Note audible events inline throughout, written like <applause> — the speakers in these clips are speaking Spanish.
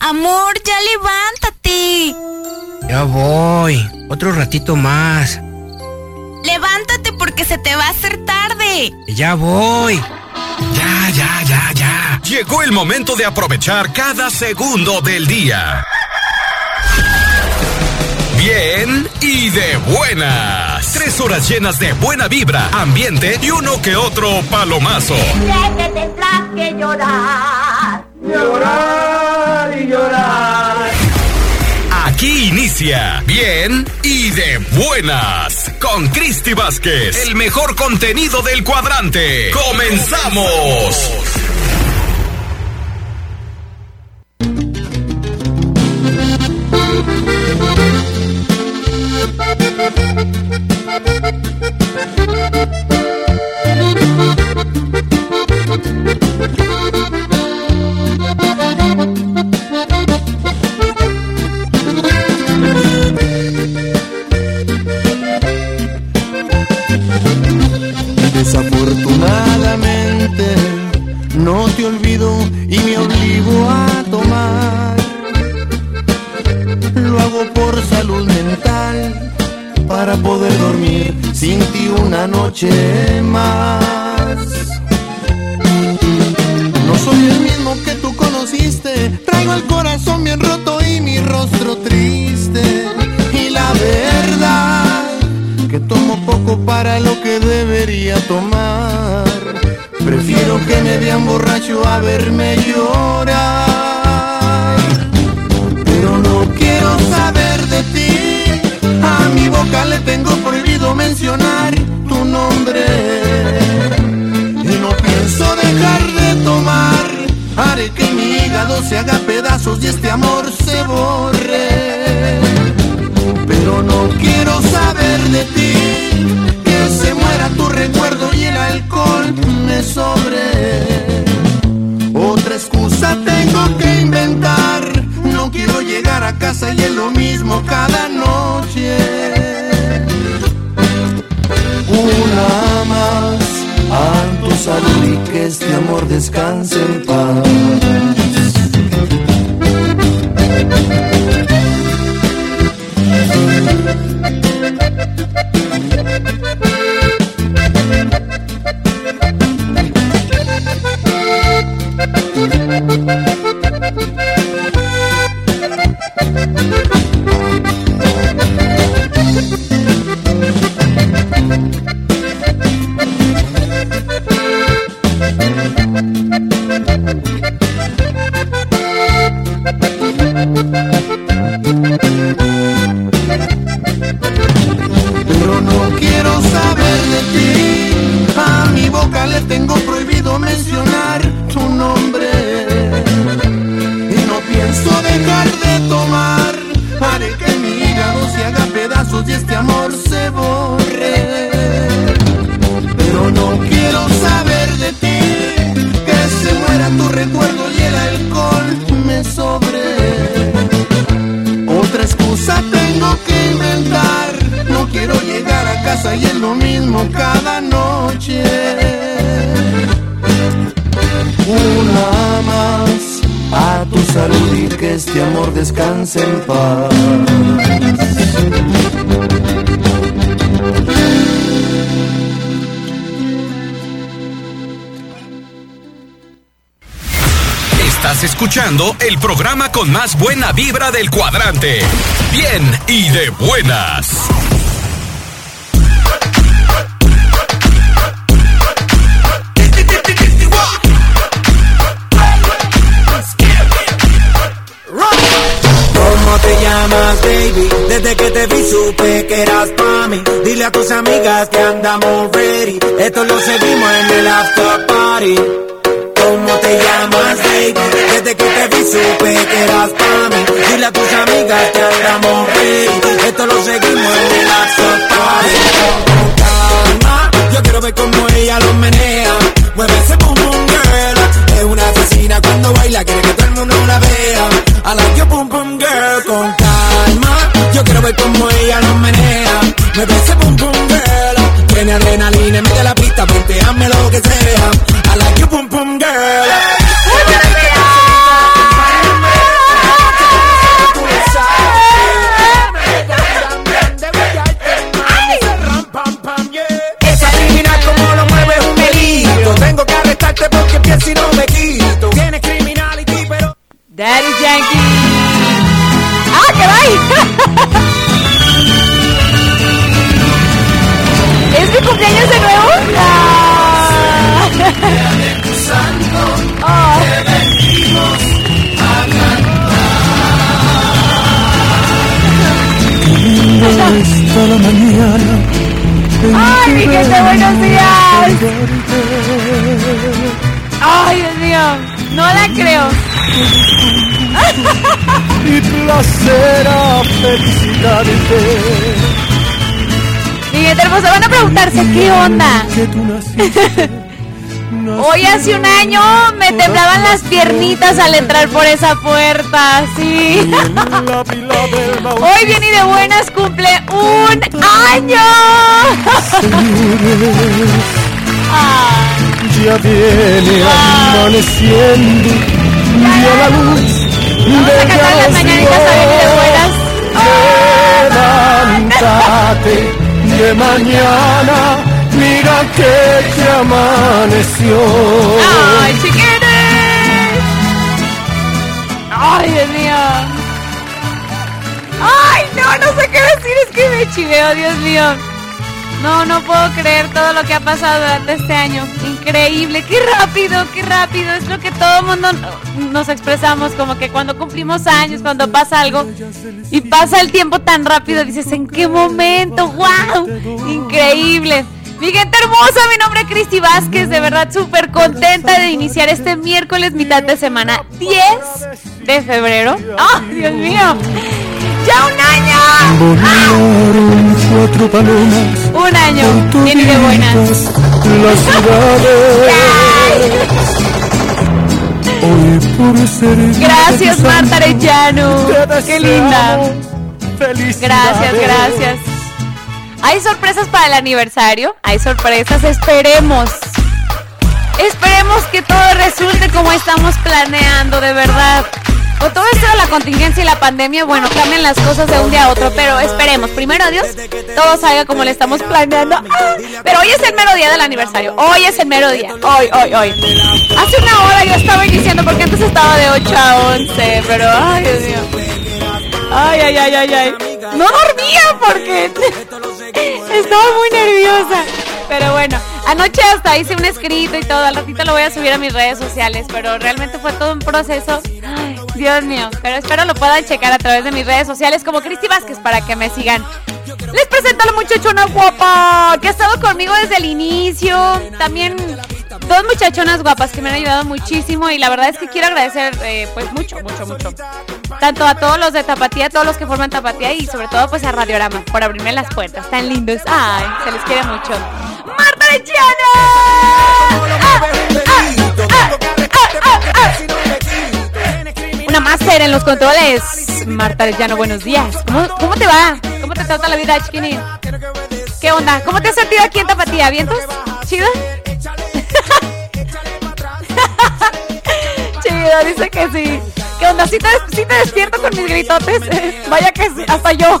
Amor, ya levántate. Ya voy. Otro ratito más. Levántate porque se te va a hacer tarde. Ya voy. Ya, ya, ya, ya. Llegó el momento de aprovechar cada segundo del día. Bien y de buenas. Tres horas llenas de buena vibra, ambiente y uno que otro palomazo. que tendrás que llorar. Llorar Aquí inicia Bien y de buenas con Cristi Vázquez, el mejor contenido del cuadrante. ¡Comenzamos! Estás escuchando el programa con más buena vibra del cuadrante. Bien y de buenas. ¿Cómo te llamas, baby? Desde que te vi supe que eras pa' mí. Dile a tus amigas que andamos ready. Esto lo seguimos en el after party. ¿Cómo te llamas, baby? Desde que te vi supe que eras pa' mí. Dile a tus amigas que andamos ready. Esto lo seguimos en el party. Con calma, yo quiero ver cómo ella lo menea. Mueve ese boom boom girl. Es una asesina cuando baila, quiere que todo el mundo la vea. I like your boom boom girl con calma. Yo quiero ver cómo ella lo menea. Mueve ese boom boom girl. Tiene adrenalina, mete la pista, hazme lo que sea. I like your boom <laughs> ¿Es mi cumpleaños de nuevo? ¡Ah! Oh. Hasta la mañana. ¡Ay, mi gente, buenos días! ¡Ay, Dios mío! No la creo. <laughs> Y placer a felicitarte. Mi gente hermosa, van a preguntarse qué onda. <laughs> Hoy hace un año me temblaban las piernitas al entrar por esa puerta, sí. <laughs> Hoy bien y de buenas cumple un año. Ah, Ya viene amaneciendo. Ya la luz. Vamos a cantar las mañanitas a buenas. Levántate de mañana, mira que te amaneció. ¡Ay, chiquines! ¡Ay, Dios mío! ¡Ay, no, no sé qué decir! Es que me chiveo, Dios mío. No, no puedo creer todo lo que ha pasado durante este año. Increíble, qué rápido, qué rápido. Es lo que todo mundo nos expresamos, como que cuando cumplimos años, cuando pasa algo y pasa el tiempo tan rápido, dices, ¿en qué momento? ¡Wow! Increíble. Mi gente hermosa, mi nombre es Cristi Vázquez, de verdad súper contenta de iniciar este miércoles mitad de semana 10 de febrero. ¡Ah, Dios mío! ¡Ya un año! Palomas Un año, y de buenas. Las ciudades. Hoy por ser Gracias, Marta Arellano. Qué linda. felicidades. Gracias, gracias. Hay sorpresas para el aniversario. Hay sorpresas, esperemos. Esperemos que todo resulte como estamos planeando, de verdad. Con todo esto de la contingencia y la pandemia, bueno, cambian las cosas de un día a otro, pero esperemos. Primero Dios, todo salga como le estamos planeando. Ah, pero hoy es el mero día del aniversario. Hoy es el mero día. Hoy, hoy, hoy. Hace una hora yo estaba iniciando porque antes estaba de 8 a 11, pero ay, Dios mío. Ay, ay, ay, ay, ay. No dormía porque <laughs> estaba muy nerviosa. Pero bueno, anoche hasta hice un escrito y todo. Al ratito lo voy a subir a mis redes sociales. Pero realmente fue todo un proceso. Ay, Dios mío. Pero espero lo puedan checar a través de mis redes sociales como Cristi Vázquez para que me sigan. Les presento a la muchachona guapa que ha estado conmigo desde el inicio. También dos muchachonas guapas que me han ayudado muchísimo y la verdad es que quiero agradecer eh, pues mucho, mucho, mucho. Tanto a todos los de Tapatía, a todos los que forman Tapatía y sobre todo pues a Radiorama por abrirme las puertas. Tan lindos. Ay, se les quiere mucho. ¡Marta ah! Una máster en los controles. Marta Lechano, buenos días. ¿Cómo, ¿Cómo te va? ¿Cómo te trata la vida, chiquinín? ¿Qué onda? ¿Cómo te has sentido aquí en Tapatía? ¿Vientos? ¿Chido? Dice que sí. ¿Qué onda? ¿Sí te, sí despierto con mis gritotes? <laughs> Vaya que sí, hasta yo. <laughs>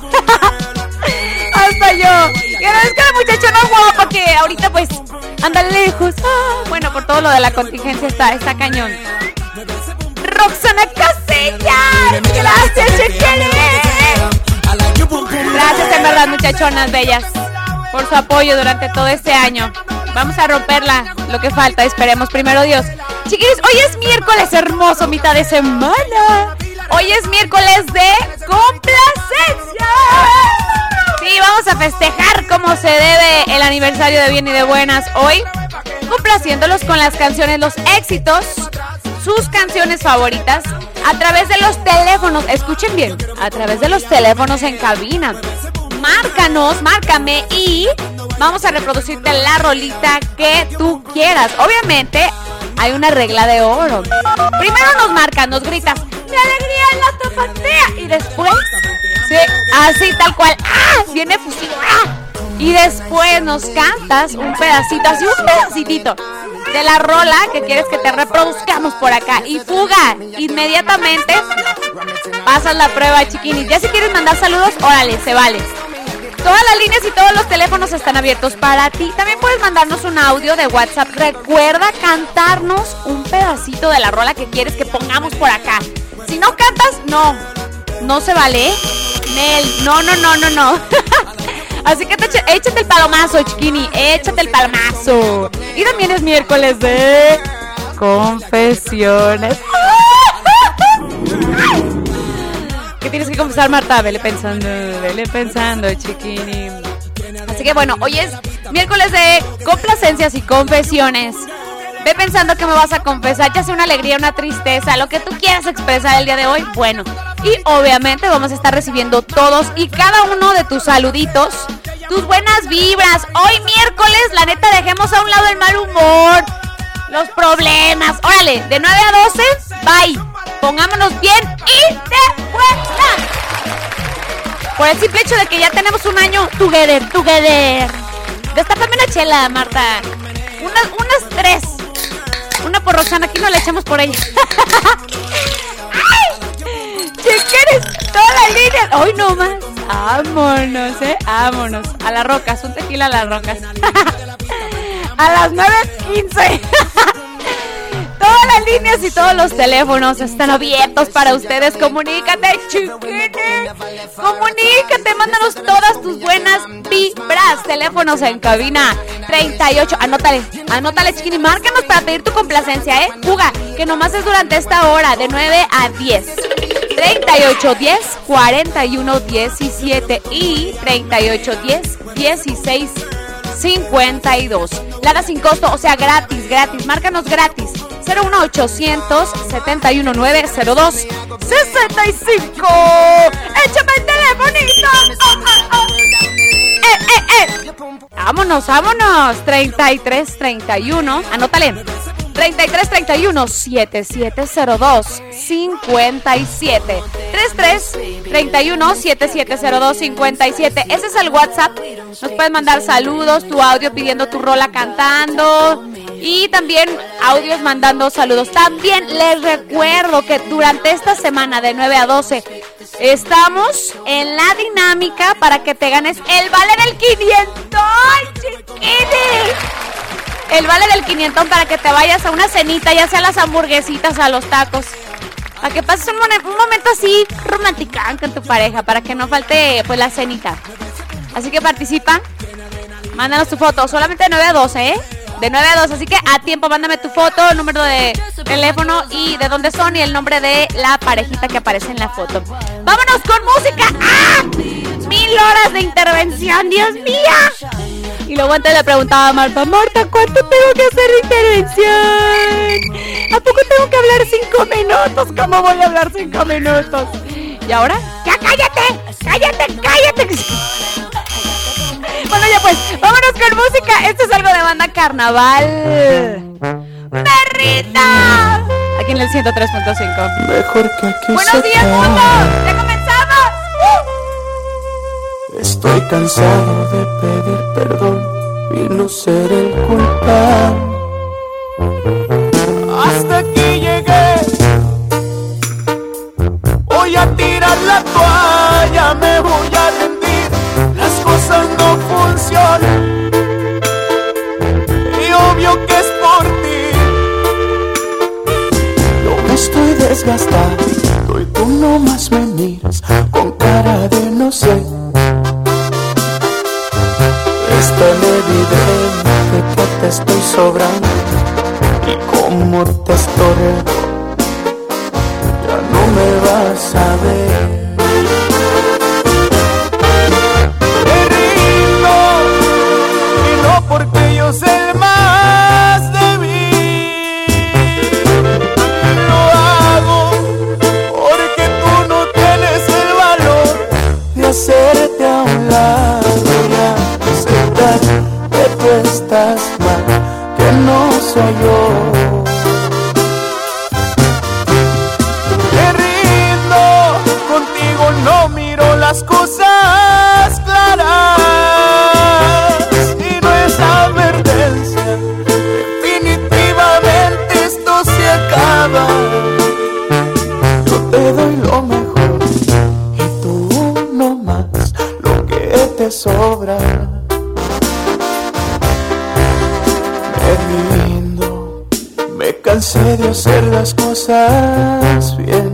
hasta yo. Y ahora es que la muchachona guapa que ahorita pues anda lejos. Ah, bueno, por todo lo de la contingencia está, está cañón. Roxana Casellas. Gracias, chiquilín. Gracias en verdad, muchachonas bellas, por su apoyo durante todo este año. Vamos a romperla, lo que falta, esperemos primero Dios. Chiquillos, hoy es miércoles hermoso, mitad de semana. Hoy es miércoles de complacencia. Sí, vamos a festejar como se debe el aniversario de Bien y de Buenas hoy, complaciéndolos con las canciones, los éxitos, sus canciones favoritas a través de los teléfonos. Escuchen bien, a través de los teléfonos en cabina. Márcanos, márcame y vamos a reproducirte la rolita que tú quieras. Obviamente hay una regla de oro. Primero nos marcan, nos gritas, ¡Mi alegría en la tapatía! Y después, sí, así tal cual, ¡ah! Viene fusivo, ¡ah! Y después nos cantas un pedacito, así un pedacitito de la rola que quieres que te reproduzcamos por acá. Y fuga, inmediatamente pasas la prueba, chiquinis. Ya si quieres mandar saludos, órale, se vale. Todas las líneas y todos los teléfonos están abiertos para ti. También puedes mandarnos un audio de WhatsApp. Recuerda cantarnos un pedacito de la rola que quieres que pongamos por acá. Si no cantas, no. No se vale, ¿eh? Nel, no, no, no, no, no. <laughs> Así que te échate el palomazo, chiquini. Échate el palomazo. Y también es miércoles de confesiones. <laughs> ¿Qué tienes que confesar, Marta? Vele pensando, vele pensando, chiquini. Así que bueno, hoy es miércoles de complacencias y confesiones. Ve pensando que me vas a confesar, ya sea una alegría, una tristeza, lo que tú quieras expresar el día de hoy, bueno. Y obviamente vamos a estar recibiendo todos y cada uno de tus saluditos, tus buenas vibras. Hoy miércoles, la neta, dejemos a un lado el mal humor, los problemas. Órale, de 9 a 12, bye. Pongámonos bien y de vuelta. Por el simple hecho de que ya tenemos un año together, together. Destápame una chela, Marta. Unas, unas tres. Una por Roxana, aquí no la echamos por ella. <laughs> ¡Ay! Chiqueres, todas las líneas. Hoy no más. Vámonos, eh. Vámonos. A las rocas, un tequila a las rocas. <laughs> a las 9.15. <laughs> Todas las líneas y todos los teléfonos están abiertos para ustedes. Comunícate, chiquines. Comunícate, mándanos todas tus buenas vibras. Teléfonos en cabina 38. Anótale, anótale, chiquini. Márcanos para pedir tu complacencia, ¿eh? Juga, que nomás es durante esta hora, de 9 a 10. 38 10 41 17 y 38 10 16 52. Lada sin costo, o sea, gratis, gratis. Márcanos gratis. 01800 71 902 65. ¡Échame el telefonito! ¡Eh, eh, eh! Vámonos, vámonos. 33 31. Anótale. 33 31 7702 57 33 31 7702 57 Ese es el WhatsApp. Nos puedes mandar saludos, tu audio pidiendo tu rola cantando y también audios mandando saludos. También les recuerdo que durante esta semana de 9 a 12 estamos en la dinámica para que te ganes el vale del 500. ¡Ay, chiquines! El vale del 500 para que te vayas a una cenita, ya sea las hamburguesitas, a los tacos. Para que pases un momento así romanticán con tu pareja, para que no falte pues la cenita. Así que participa. Mándanos tu foto, solamente de 9 a 12, ¿eh? De 9 a 12, así que a tiempo mándame tu foto, número de teléfono y de dónde son y el nombre de la parejita que aparece en la foto. ¡Vámonos con música! ¡Ah! Mil horas de intervención, Dios mío. Y luego antes le preguntaba a Marta, Marta, ¿cuánto tengo que hacer de intervención? ¿A poco tengo que hablar cinco minutos? ¿Cómo voy a hablar cinco minutos? ¿Y ahora? ¡Ya cállate! ¡Cállate, cállate! Bueno, ya pues, vámonos con música. Esto es algo de banda carnaval. ¡Perrita! Aquí en el 103.5. Mejor que aquí ¡Buenos días, mundo! Estoy cansado de pedir perdón y no ser el culpable. Hasta aquí llegué. Voy a tirar la toalla, me voy a rendir. Las cosas no funcionan. Y obvio que es por ti. Yo me estoy desgastando y tú nomás me miras con cara de no sé. Es tan evidente que te estoy sobrando y como te estorbo ya no me vas a ver. Soy yo. Me rindo, contigo no miro las cosas claras y no es advertencia. Definitivamente esto se acaba. Yo te doy lo mejor y tú no más lo que te sobra. Cansé de hacer las cosas bien.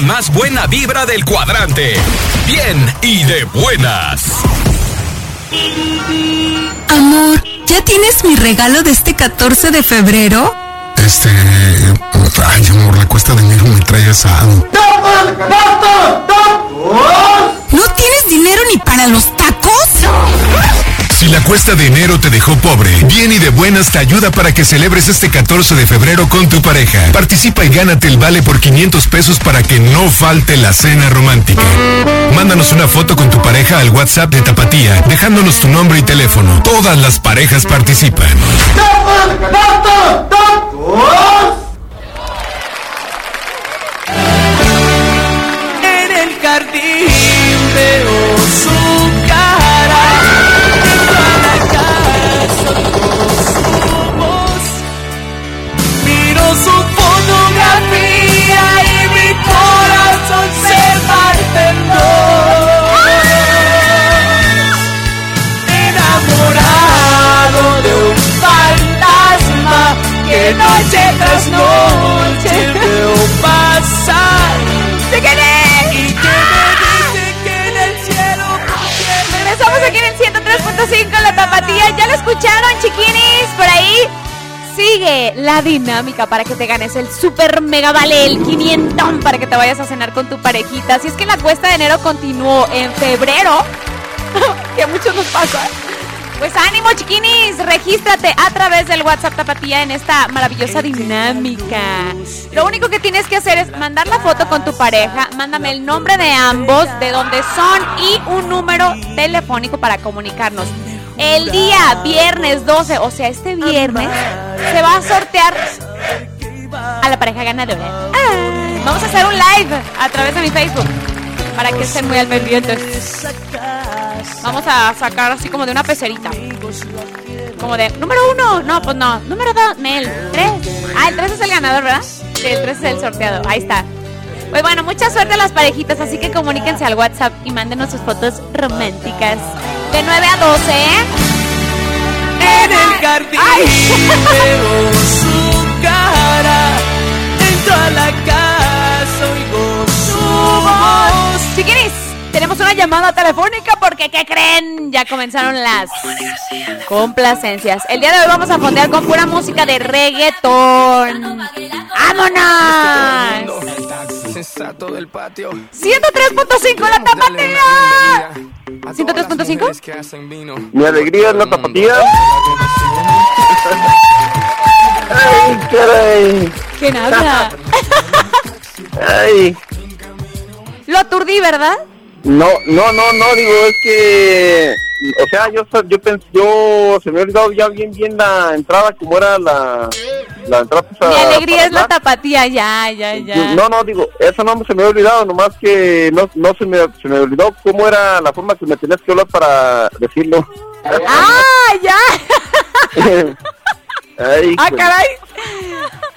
Con más buena vibra del cuadrante. Bien y de buenas. Amor, ¿ya tienes mi regalo de este 14 de febrero? Este. Ay, amor, la cuesta de enero me trae asado. ¿No tienes dinero ni para los? Si la cuesta de enero te dejó pobre, Bien y de Buenas te ayuda para que celebres este 14 de febrero con tu pareja. Participa y gánate el vale por 500 pesos para que no falte la cena romántica. Mándanos una foto con tu pareja al WhatsApp de Tapatía, dejándonos tu nombre y teléfono. Todas las parejas participan. Escucharon, chiquinis? Por ahí sigue la dinámica para que te ganes el super mega vale, el 500 para que te vayas a cenar con tu parejita. Si es que la cuesta de enero continuó en febrero, <laughs> que a muchos nos pasa. Pues ánimo, chiquinis, regístrate a través del WhatsApp Tapatía en esta maravillosa dinámica. Lo único que tienes que hacer es mandar la foto con tu pareja, mándame el nombre de ambos, de dónde son y un número telefónico para comunicarnos. El día viernes 12, o sea, este viernes, se va a sortear a la pareja ganadora. Ah, vamos a hacer un live a través de mi Facebook para que estén muy al pendiente. Vamos a sacar así como de una pecerita. Como de, número uno. No, pues no. Número dos, Nel. Tres. Ah, el tres es el ganador, ¿verdad? Sí, el tres es el sorteado. Ahí está. Pues bueno, mucha suerte a las parejitas, así que comuníquense al WhatsApp y mándenos sus fotos románticas. De 9 a 12, ¿eh? En el jardín veo su cara, entro a la casa oigo su voz. Chiquinis, tenemos una llamada telefónica porque, ¿qué creen? Ya comenzaron las complacencias. El día de hoy vamos a fondear con pura música de reggaetón. ¡Vámonos! Sensato del patio. 103.5 la tapatía. 103.5. Mi alegría es la tapatía. Ay, caray. ¿Quién habla? Ay. Lo aturdí, ¿verdad? No, no, no, no, digo, es que, o sea, yo, yo pensé, yo, se me ha olvidado ya bien, bien la entrada, como era la, la entrada pues, Mi a- alegría es la tapatía, ya, ya, ya. No, no, digo, eso no se me había olvidado, nomás que no, no se, me, se me olvidó cómo era la forma que me tenías que hablar para decirlo. ¡Ah, ya! <laughs> Ay, ¡Ah, caray!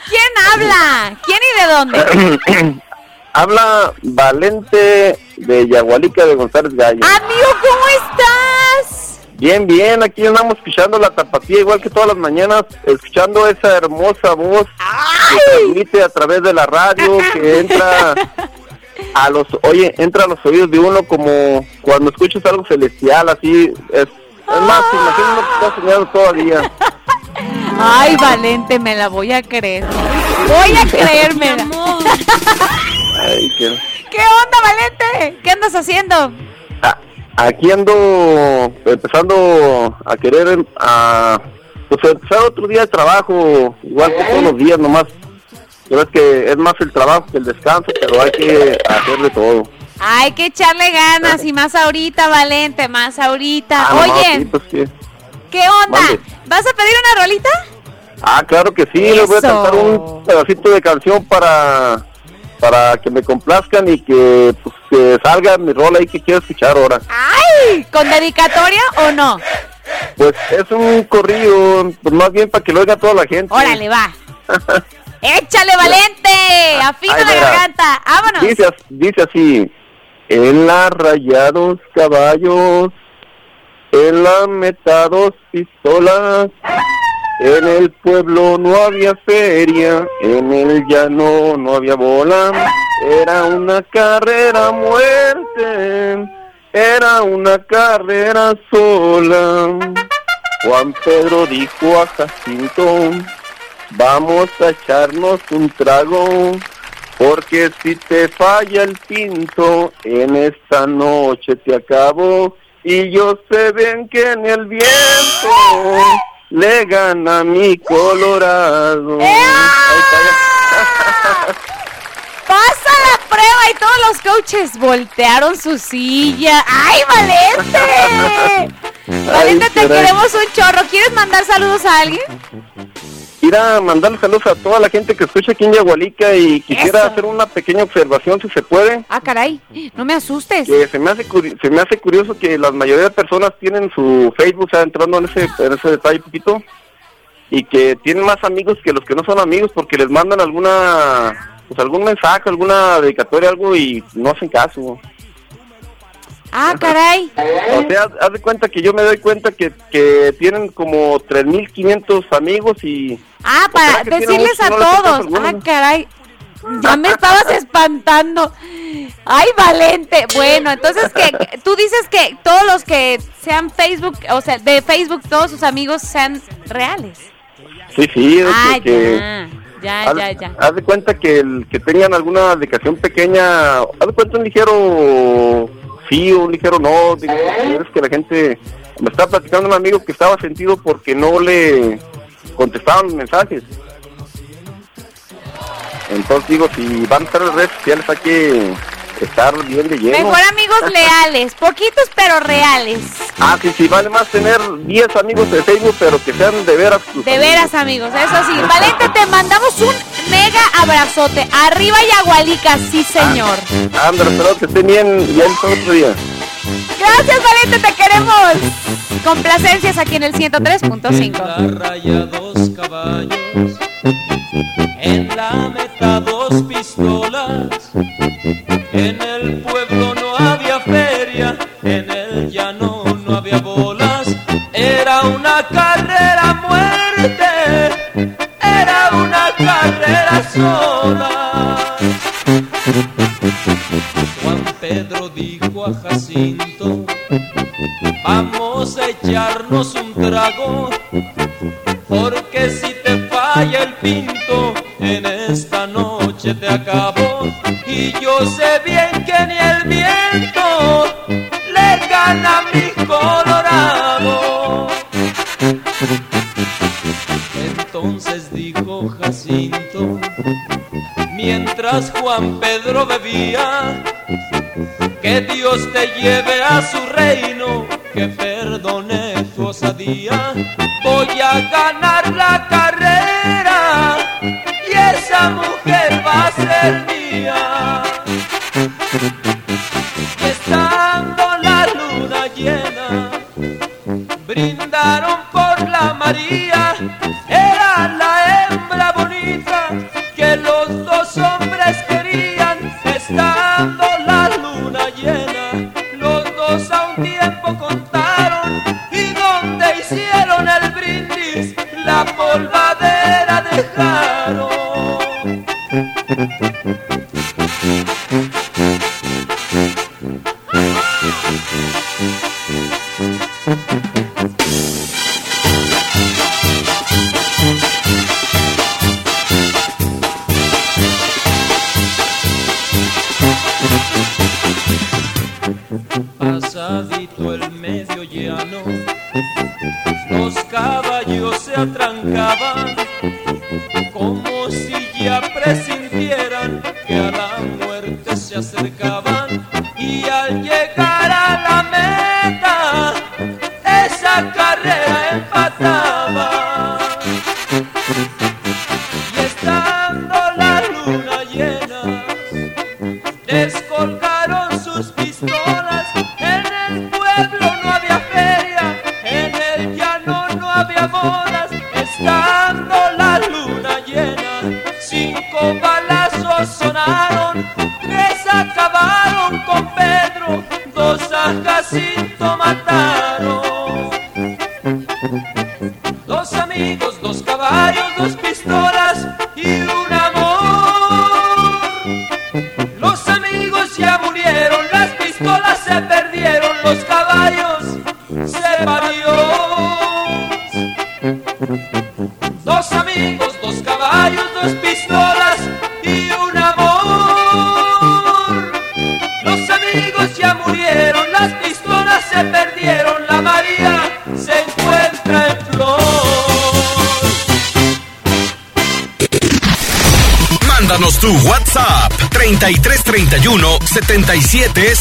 ¿Quién habla? ¿Quién y de dónde? <clears throat> Habla Valente de Yagualica de González Gallo. Amigo, ¿cómo estás? Bien, bien, aquí andamos escuchando la tapatía igual que todas las mañanas, escuchando esa hermosa voz que transmite a través de la radio, que entra a los, oye, entra a los oídos de uno como cuando escuchas algo celestial, así, es, es más, imagínate que estás soñando todavía. Ay, Valente, me la voy a creer. Voy a creérmela. <laughs> Ay, qué- ¿Qué onda, Valente? ¿Qué andas haciendo? Aquí ando empezando a querer a pues empezar otro día de trabajo, igual que todos los días nomás. Ves que es más el trabajo que el descanso, pero hay que hacer de todo. Hay que echarle ganas y más ahorita, Valente, más ahorita. Ah, no, Oye, sí, pues, sí. ¿qué onda? ¿Vas a pedir una rolita? Ah, claro que sí, les voy a cantar un pedacito de canción para para que me complazcan y que pues que salga mi rol ahí que quiero escuchar ahora. ¡Ay! ¿Con dedicatoria o no? Pues es un corrido, pues más bien para que lo oiga toda la gente. Órale, va. <laughs> ¡Échale, Valente! ¡Afina Ahí la garganta! ¡Vámonos! Dice, dice así, en la rayados caballos, en la metados pistolas, en el pueblo no había feria, en el llano no había bola, era una carrera muerte, era una carrera sola. Juan Pedro dijo a Jacinto, vamos a echarnos un trago, porque si te falla el pinto, en esta noche te acabo. Y yo sé bien que en el viento le gana mi Colorado. Ahí está. <laughs> ¡Pasa la prueba! Y todos los coaches voltearon su silla. ¡Ay, Valente! <laughs> Valente, te queremos un chorro. ¿Quieres mandar saludos a alguien? Ir a mandarle saludos a toda la gente que escucha aquí en Yagualica y quisiera Eso. hacer una pequeña observación si se puede. Ah, caray. No me asustes. que se me hace se me hace curioso que la mayoría de personas tienen su Facebook, o sea, entrando en ese, en ese detalle un poquito, y que tienen más amigos que los que no son amigos porque les mandan alguna, pues algún mensaje, alguna dedicatoria, algo y no hacen caso. Ah, caray. O sea, haz- haz de cuenta que yo me doy cuenta que, que tienen como 3.500 amigos y... Ah, ¿Será para decirles a todos. Ah, caray. Ya me estabas espantando. Ay, Valente. Bueno, entonces que tú dices que todos los que sean Facebook, o sea, de Facebook, todos sus amigos sean reales. Sí, sí, Ah, que- ya. Ya, haz, ya, ya. haz de cuenta que el que tengan alguna dedicación pequeña, haz de cuenta un ligero sí o un ligero no, digo, es que la gente me está platicando un amigo que estaba sentido porque no le contestaban los mensajes. Entonces digo, si van a estar en las redes sociales hay que estar bien de lleno. Mejor amigos leales, poquitos pero reales. Ah, sí, sí, vale más tener 10 amigos de Facebook, pero que sean de veras. tus De veras, amigos, eso sí. Valente, te mandamos un mega abrazote. Arriba Yagualica, sí, señor. Ándale, espero que estén bien ya el otro día. Gracias, Valente, te queremos. Complacencias aquí en el 103.5. rayados caballos, en la meta dos pistolas, en el pueblo no había feria, en el llano no había bolas, era una carrera muerte, era una carrera sola. Pedro dijo a Jacinto, vamos a echarnos un trago, porque si te falla el pinto, en esta noche te acabo. Y yo sé bien que ni el viento le gana a mi Colorado. Entonces dijo Jacinto, mientras Juan Pedro bebía, que Dios te lleve a su reino, que perdone tu osadía. Voy a ganar la carrera y esa mujer va a ser mía. Estando la luna llena, brindaron por la María.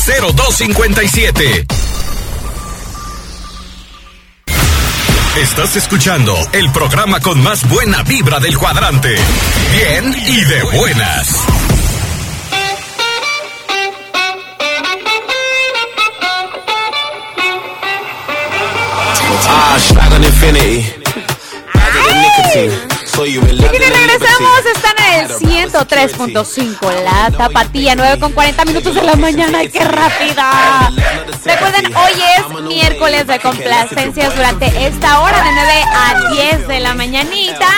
770257. Estás escuchando el programa con más buena vibra del cuadrante. Bien y de buenas. Ah, Infinity. Bigger 103.5, la tapatía, 9 con 40 minutos de la mañana, ¡ay, qué rápida! Recuerden, hoy es miércoles de complacencias durante esta hora de 9 a 10 de la mañanita.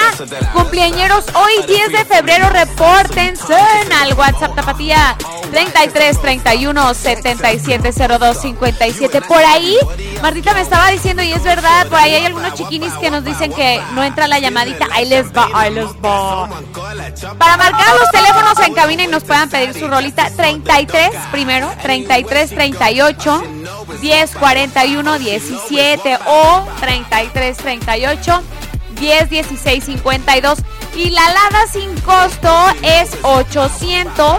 Cumpleañeros, hoy 10 de febrero, repórtense al WhatsApp tapatía 33 31 77 02 57. Por ahí, Martita me estaba diciendo, y es verdad, por ahí hay algunos chiquinis que nos dicen que no entra la llamadita, ahí les va, ahí les va. Para marcar los teléfonos en cabina y nos puedan pedir su rolita. 33 primero, 33 38 10 41 17 o 33 38 10 16 52 y la alada sin costo es 800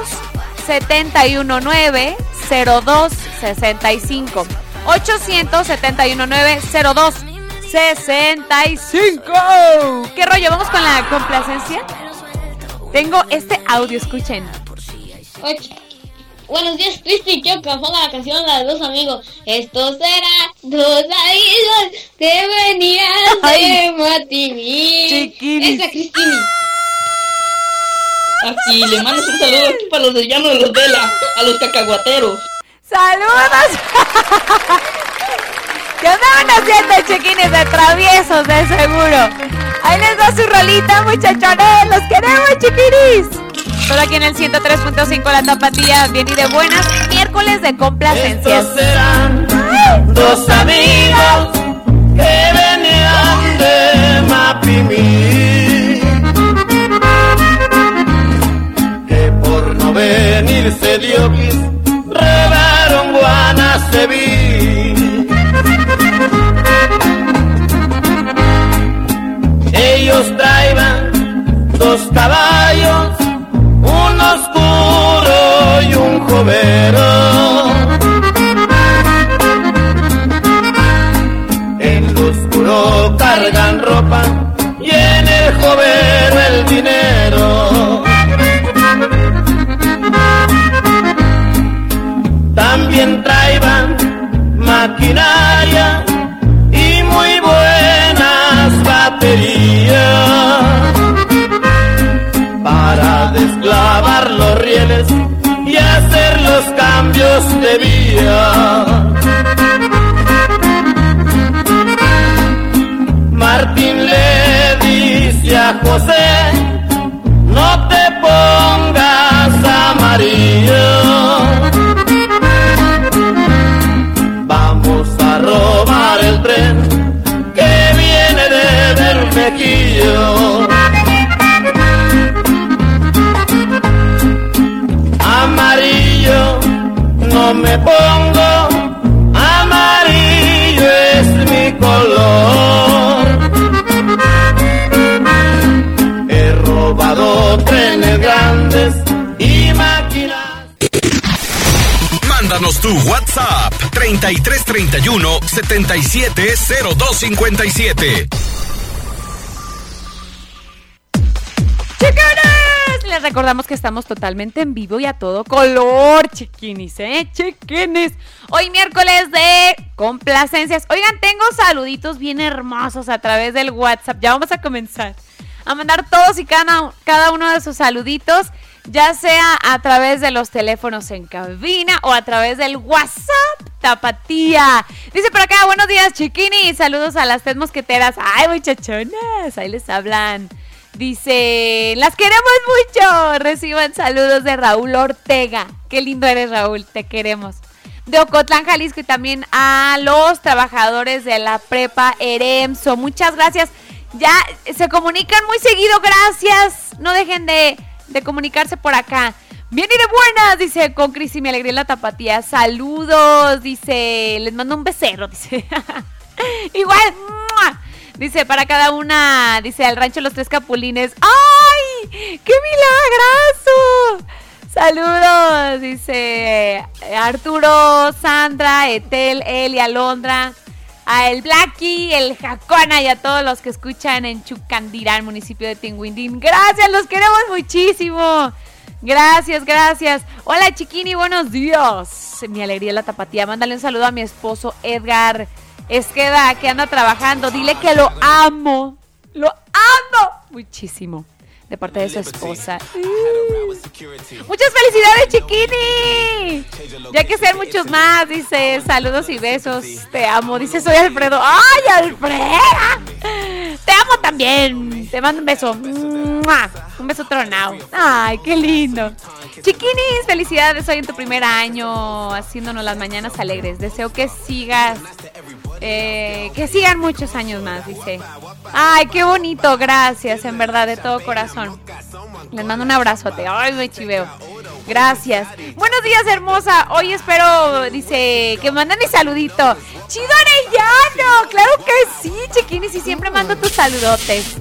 71 9 02 65 871 9 02 65 ¿Qué rollo? ¿Vamos con la complacencia? Tengo este audio, escuchen. Oye, Buenos días, Cristi y Choca. Ponga la canción La de dos amigos. Estos eran dos amigos que venían de Matimí. Esa Cristini. Aquí le mandas un saludo aquí para los del llano de los Vela, a los cacahuateros. ¡Saludos! <laughs> ¿Qué andaban haciendo, chiquines de traviesos, de seguro? Ahí les da su rolita, muchachones. ¡Los queremos, chiquinis! Solo aquí en el 103.5 La Tapatía, bien y de buenas. Miércoles de complacencias. Dos amigos que venían de Mapimí. Que por no venirse Diokis, robaron Guanaceví. Ellos traían dos caballos, un oscuro y un jovero. En lo oscuro cargan ropa y en el jovero el dinero. También traían maquinaria y hacer los cambios de vía. Martín le dice a José, Mándanos tu WhatsApp 3331 770257. Chiquines, les recordamos que estamos totalmente en vivo y a todo color, chiquinis, ¿eh? Chiquinis. Hoy miércoles de complacencias. Oigan, tengo saluditos bien hermosos a través del WhatsApp. Ya vamos a comenzar a mandar todos y cada, cada uno de sus saluditos, ya sea a través de los teléfonos en cabina o a través del WhatsApp Tapatía. Dice por acá, buenos días, chiquinis. Saludos a las tres mosqueteras. Ay, muchachonas, ahí les hablan. Dice, las queremos mucho. Reciban saludos de Raúl Ortega. Qué lindo eres, Raúl, te queremos. De Ocotlán, Jalisco y también a los trabajadores de la prepa Eremso. Muchas gracias. Ya se comunican muy seguido, gracias. No dejen de, de comunicarse por acá. Bien y de buenas, dice con Cris y mi alegría en la tapatía. Saludos, dice, les mando un becerro, <laughs> dice. Igual, dice para cada una, dice al rancho Los Tres Capulines. ¡Ay! ¡Qué milagrazo! Saludos, dice Arturo, Sandra, Etel, Eli, Alondra, a el Blacky, el Jacona y a todos los que escuchan en Chucandirán, municipio de Tinguindín. Gracias, los queremos muchísimo. Gracias, gracias. Hola Chiquini, buenos días. Mi alegría la tapatía. Mándale un saludo a mi esposo Edgar Esqueda, que anda trabajando. Dile que lo amo. Lo amo muchísimo. De parte de su esposa. Muchas felicidades, Chiquini. Ya que sean muchos más, dice. Saludos y besos. Te amo. Dice, soy Alfredo. ¡Ay, Alfredo! Te amo también. Te mando un beso. ¡Mua! Un beso tronado. Ay, qué lindo. Chiquinis, felicidades hoy en tu primer año haciéndonos las mañanas alegres. Deseo que sigas, eh, que sigan muchos años más, dice. Ay, qué bonito, gracias, en verdad, de todo corazón. Les mando un abrazote. Ay, me chiveo. Gracias. Buenos días, hermosa. Hoy espero, dice, que manden mi saludito. Chido Arellano, claro que sí, chiquinis, y siempre mando tus saludotes.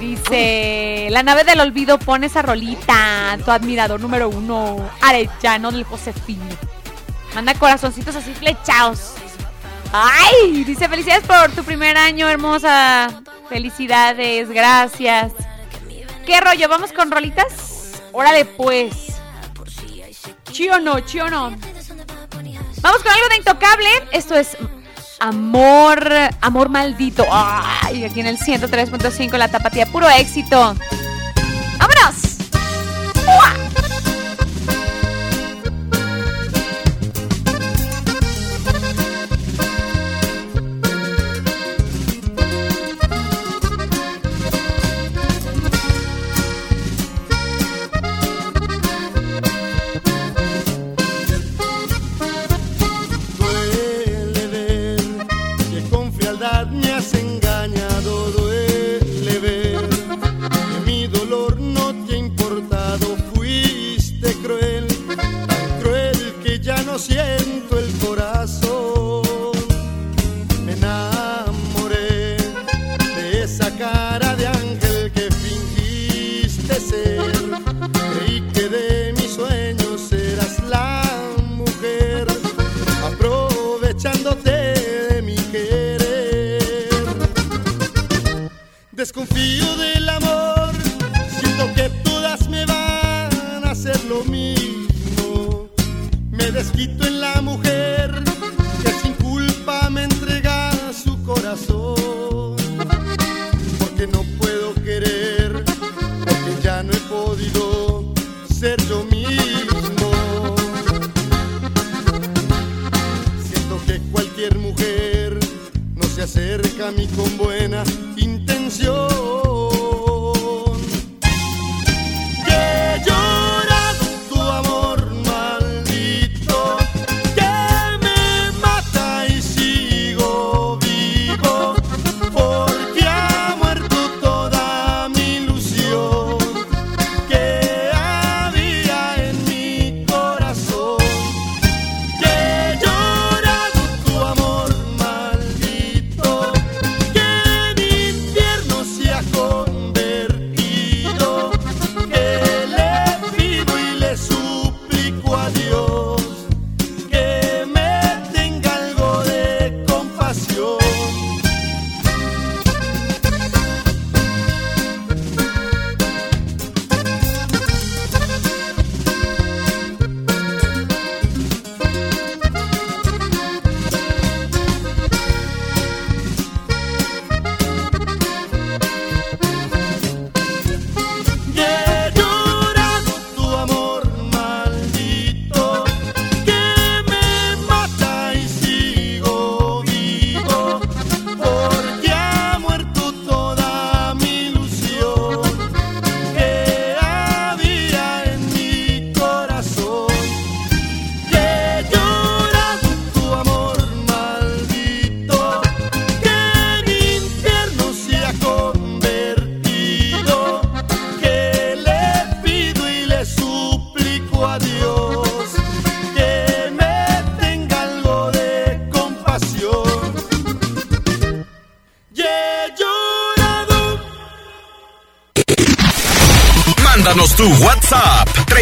Dice, la nave del olvido pone esa rolita, tu admirador número uno, Arellano del Josefino. Manda corazoncitos así flechados. Ay, dice, felicidades por tu primer año, hermosa. Felicidades, gracias. ¿Qué rollo? ¿Vamos con rolitas? Órale, pues. ¿Sí o no? ¿Sí o no? Vamos con algo de intocable. Esto es Amor, Amor Maldito. Ay, aquí en el 103.5 la tapatía. Puro éxito. ¡Vámonos!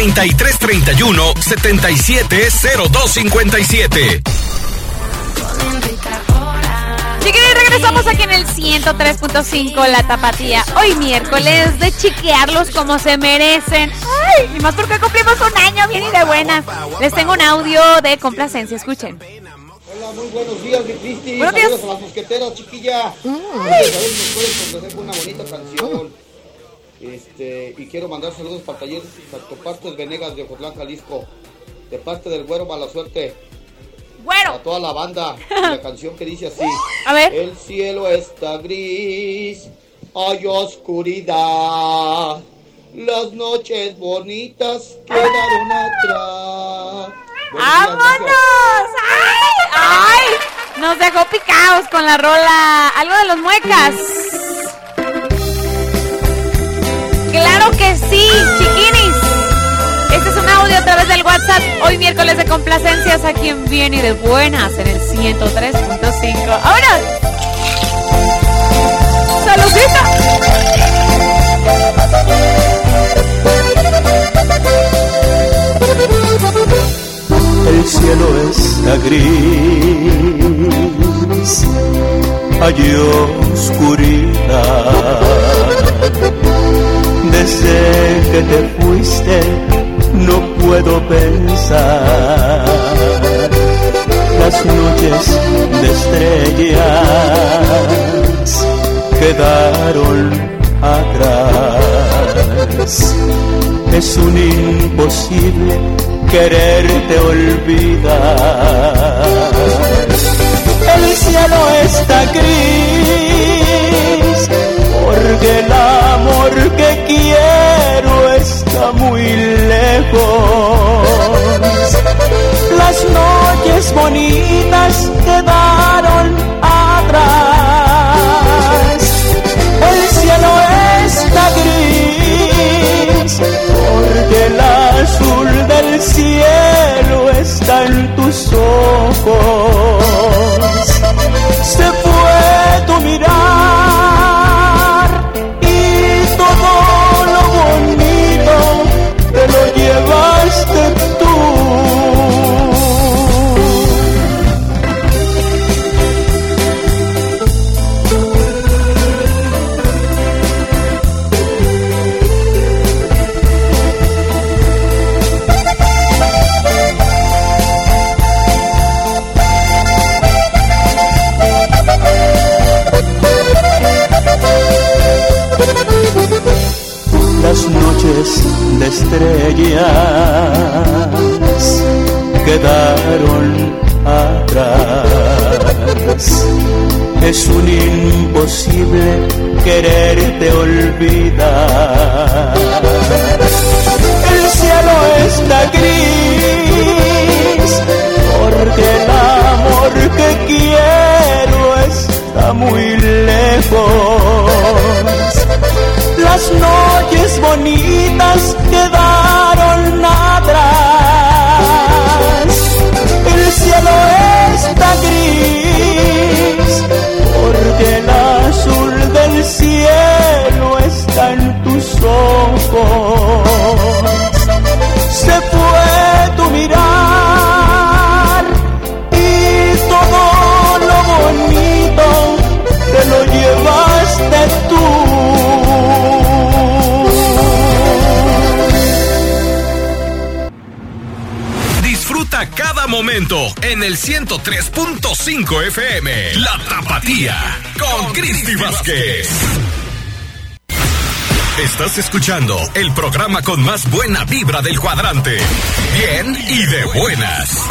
3331 770257. Chiquillos, regresamos aquí en el 103.5 La Tapatía. Hoy miércoles de chiquearlos como se merecen. Ay, y más porque cumplimos un año bien y de buenas. Les tengo un audio de complacencia, escuchen. Hola, muy buenos días, mi Cristi. Buenos Saludos días. a las mosqueteras, chiquilla. Mm. Ay. Y quiero mandar saludos para taller Santopartes Venegas de Ocotlán, Jalisco. De parte del güero Mala Suerte. Güero. A toda la banda. La canción que dice así. <laughs> A ver. El cielo está gris. Hay oscuridad. Las noches bonitas quedaron atrás. ¡Vámonos! ¡Ay! ¡Ay! Nos dejó picados con la rola. Algo de los muecas. Claro que sí, chiquinis. Este es un audio a través del WhatsApp. Hoy miércoles de complacencias a quien viene de buenas en el 103.5. ¡Ahora! El cielo está gris, hay oscuridad. Desde que te fuiste no puedo pensar. Las noches de estrellas quedaron atrás. Es un imposible quererte olvidar. El cielo está gris, porque el amor que quiero está muy lejos. Las noches bonitas quedaron atrás. El cielo está gris, porque el azul del cielo está en tus ojos. Estás escuchando el programa con más buena vibra del cuadrante. Bien y de buenas.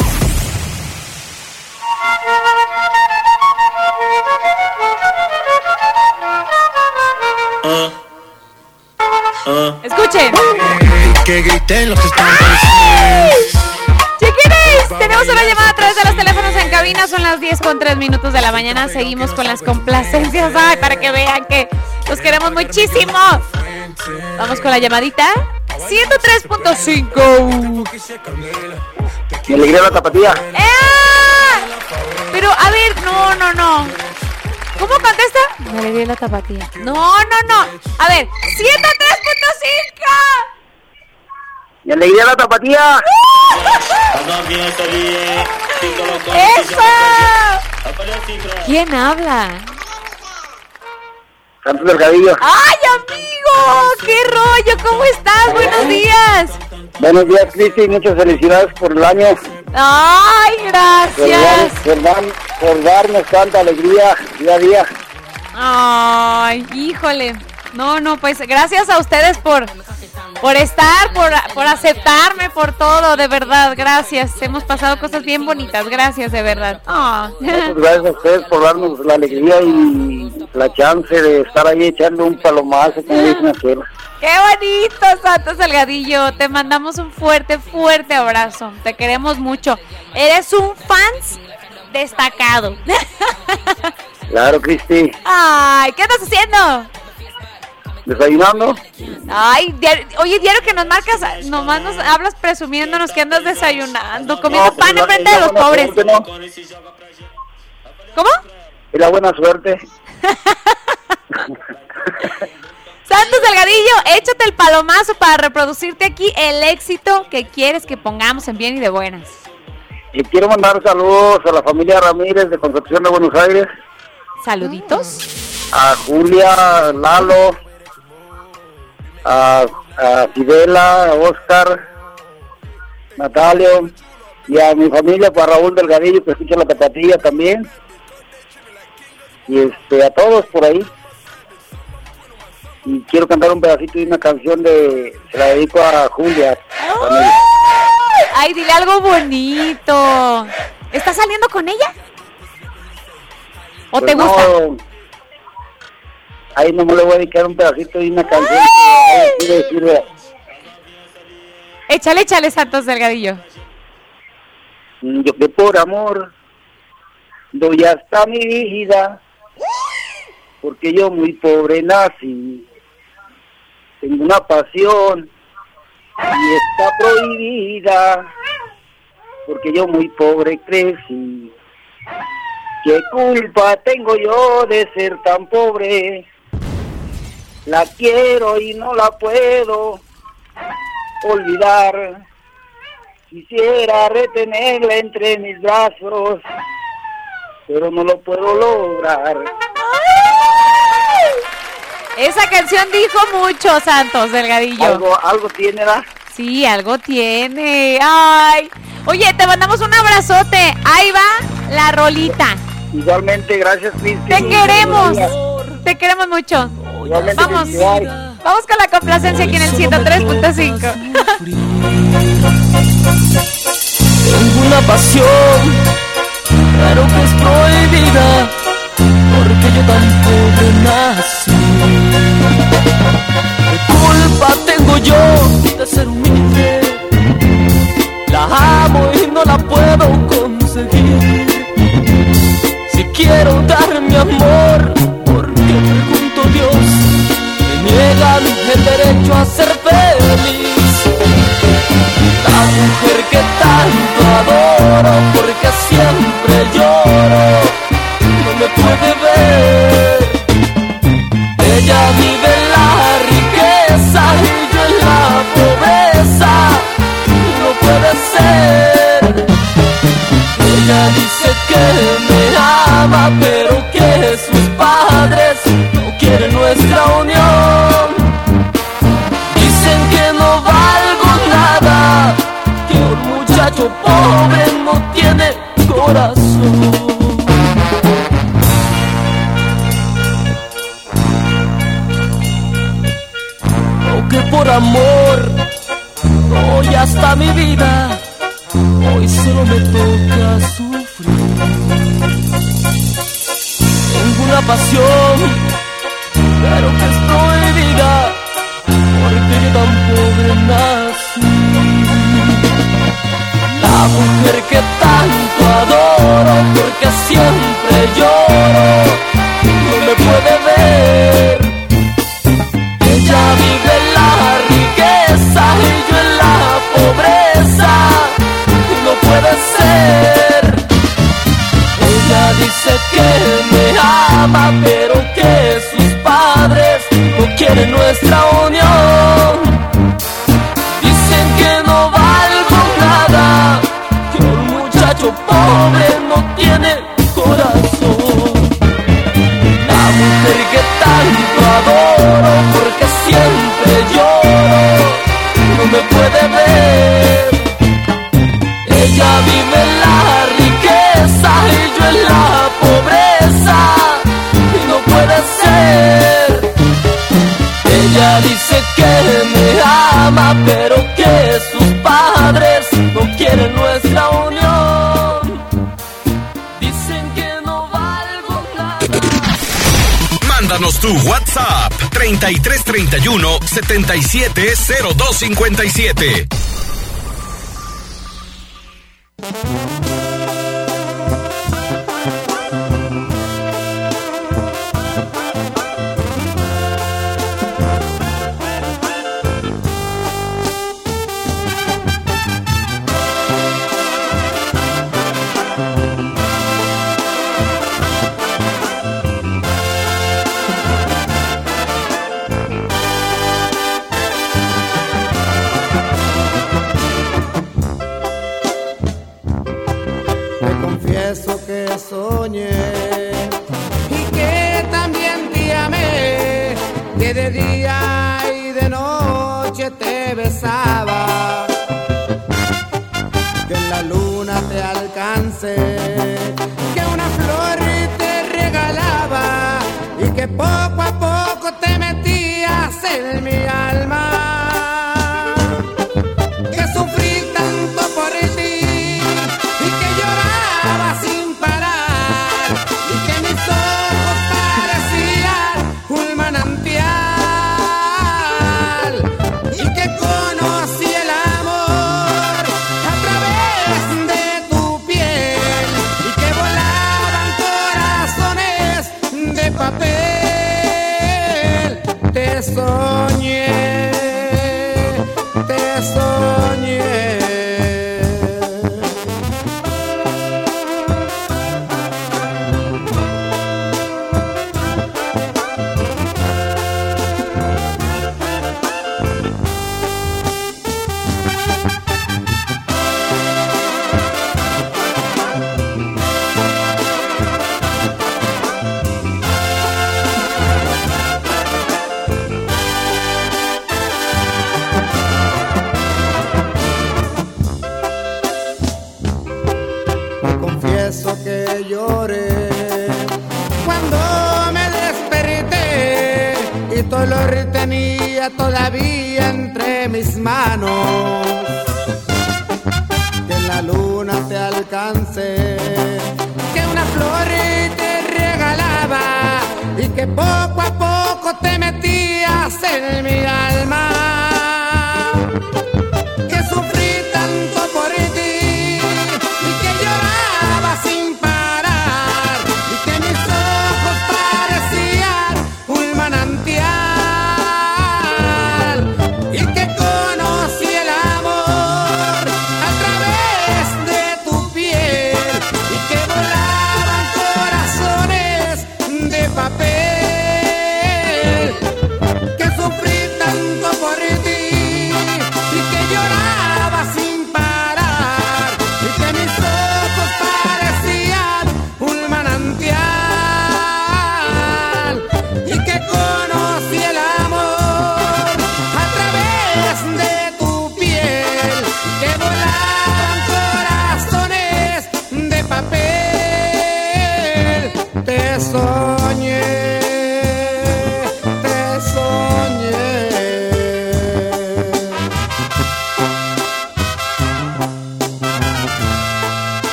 Escuchen. Que griten los que están Chiquiris, tenemos una llamada a través de los teléfonos en cabina. Son las 10 con 3 minutos de la mañana. Seguimos con las complacencias. Ay, para que vean que los queremos muchísimo. Vamos con la llamadita. 103.5. Me alegría la tapatía. Pero, a ver, no, no, no. ¿Cómo contesta? Me alegría la tapatía. No, no, no. A ver, 103.5. Mi alegría la tapatía. ¡Eso! ¿Quién habla? Santos Delgadillo. ¡Ay, rollo! ¿Cómo estás? Buenos días. Buenos días, Cristi. Muchas felicidades por el año. ¡Ay, gracias! por, dar- por darnos tanta alegría día a día. Ay, híjole. No, no, pues gracias a ustedes por, por estar, por, por aceptarme, por todo, de verdad, gracias. Hemos pasado cosas bien bonitas, gracias, de verdad. Ah. Muchas gracias a ustedes por darnos la alegría y la chance de estar ahí echando un palomazo, como dicen. ¡Qué bonito, Santo Salgadillo! Te mandamos un fuerte, fuerte abrazo. Te queremos mucho. Eres un fans destacado. <laughs> Claro, Cristi. Ay, ¿qué estás haciendo? ¿Desayunando? Ay, diario- oye, diario que nos marcas, nomás nos hablas presumiéndonos que andas desayunando, comiendo No, pues pan enfrente es de los pobres. suerte, ¿no? ¿Cómo? Es la buena suerte. <laughs> Santos Delgadillo, échate el palomazo para reproducirte aquí el éxito que quieres que pongamos en bien y de buenas. Y quiero mandar saludos a la familia Ramírez de Concepción de Buenos Aires, Saluditos. a Julia, Lalo, a, a Fidela, a Oscar, Natalio y a mi familia, para Raúl Delgadillo que escucha la tapatilla también. Y este, a todos por ahí. Y quiero cantar un pedacito de una canción de, se la dedico a Julia. Ay, dile algo bonito. ¿Estás saliendo con ella? ¿O Pues te no, gusta? Ahí no me le voy a dedicar un pedacito de una canción. que quiero decirle, Échale, échale, Santos Delgadillo. mm, Yo que por amor doy hasta mi vida, porque yo muy pobre nací. Tengo una pasión y está prohibida, porque yo muy pobre crecí. ¿Qué culpa tengo yo de ser tan pobre? La quiero y no la puedo olvidar. Quisiera retenerla entre mis brazos, pero no lo puedo lograr. Esa canción dijo mucho, Santos Delgadillo. Algo, algo tiene, ¿verdad? Sí, algo tiene. Ay. Oye, te mandamos un abrazote. Ahí va la rolita. Igualmente, gracias, Cristi. Te queremos. Te queremos mucho. Igualmente, Vamos. Vamos con la complacencia aquí en el 103.5. Tengo una pasión, pero que es prohibida, porque yo tan pobre nací. ¿Qué culpa tengo yo de ser humilde? La amo y no la puedo conseguir. Si quiero dar mi amor, porque pregunto Dios, me niegan el derecho a ser feliz. La mujer que tanto adoro, porque siempre lloro, no me puede ver. Ella vive en la riqueza y yo en la pobreza, no puede ser. Ella dice que me ama, pero amor doy hasta mi vida, hoy solo me toca sufrir. Tengo una pasión, pero que es prohibida, porque yo tan pobre nací. La mujer que tanto adoro, porque siempre lloro, pero que sus padres no quieren nuestra unión. Dicen que no valgo nada, que un muchacho pobre no tiene corazón. La mujer que tanto adoro, porque siempre lloro, no me puede ver. tu WhatsApp 3331 770257.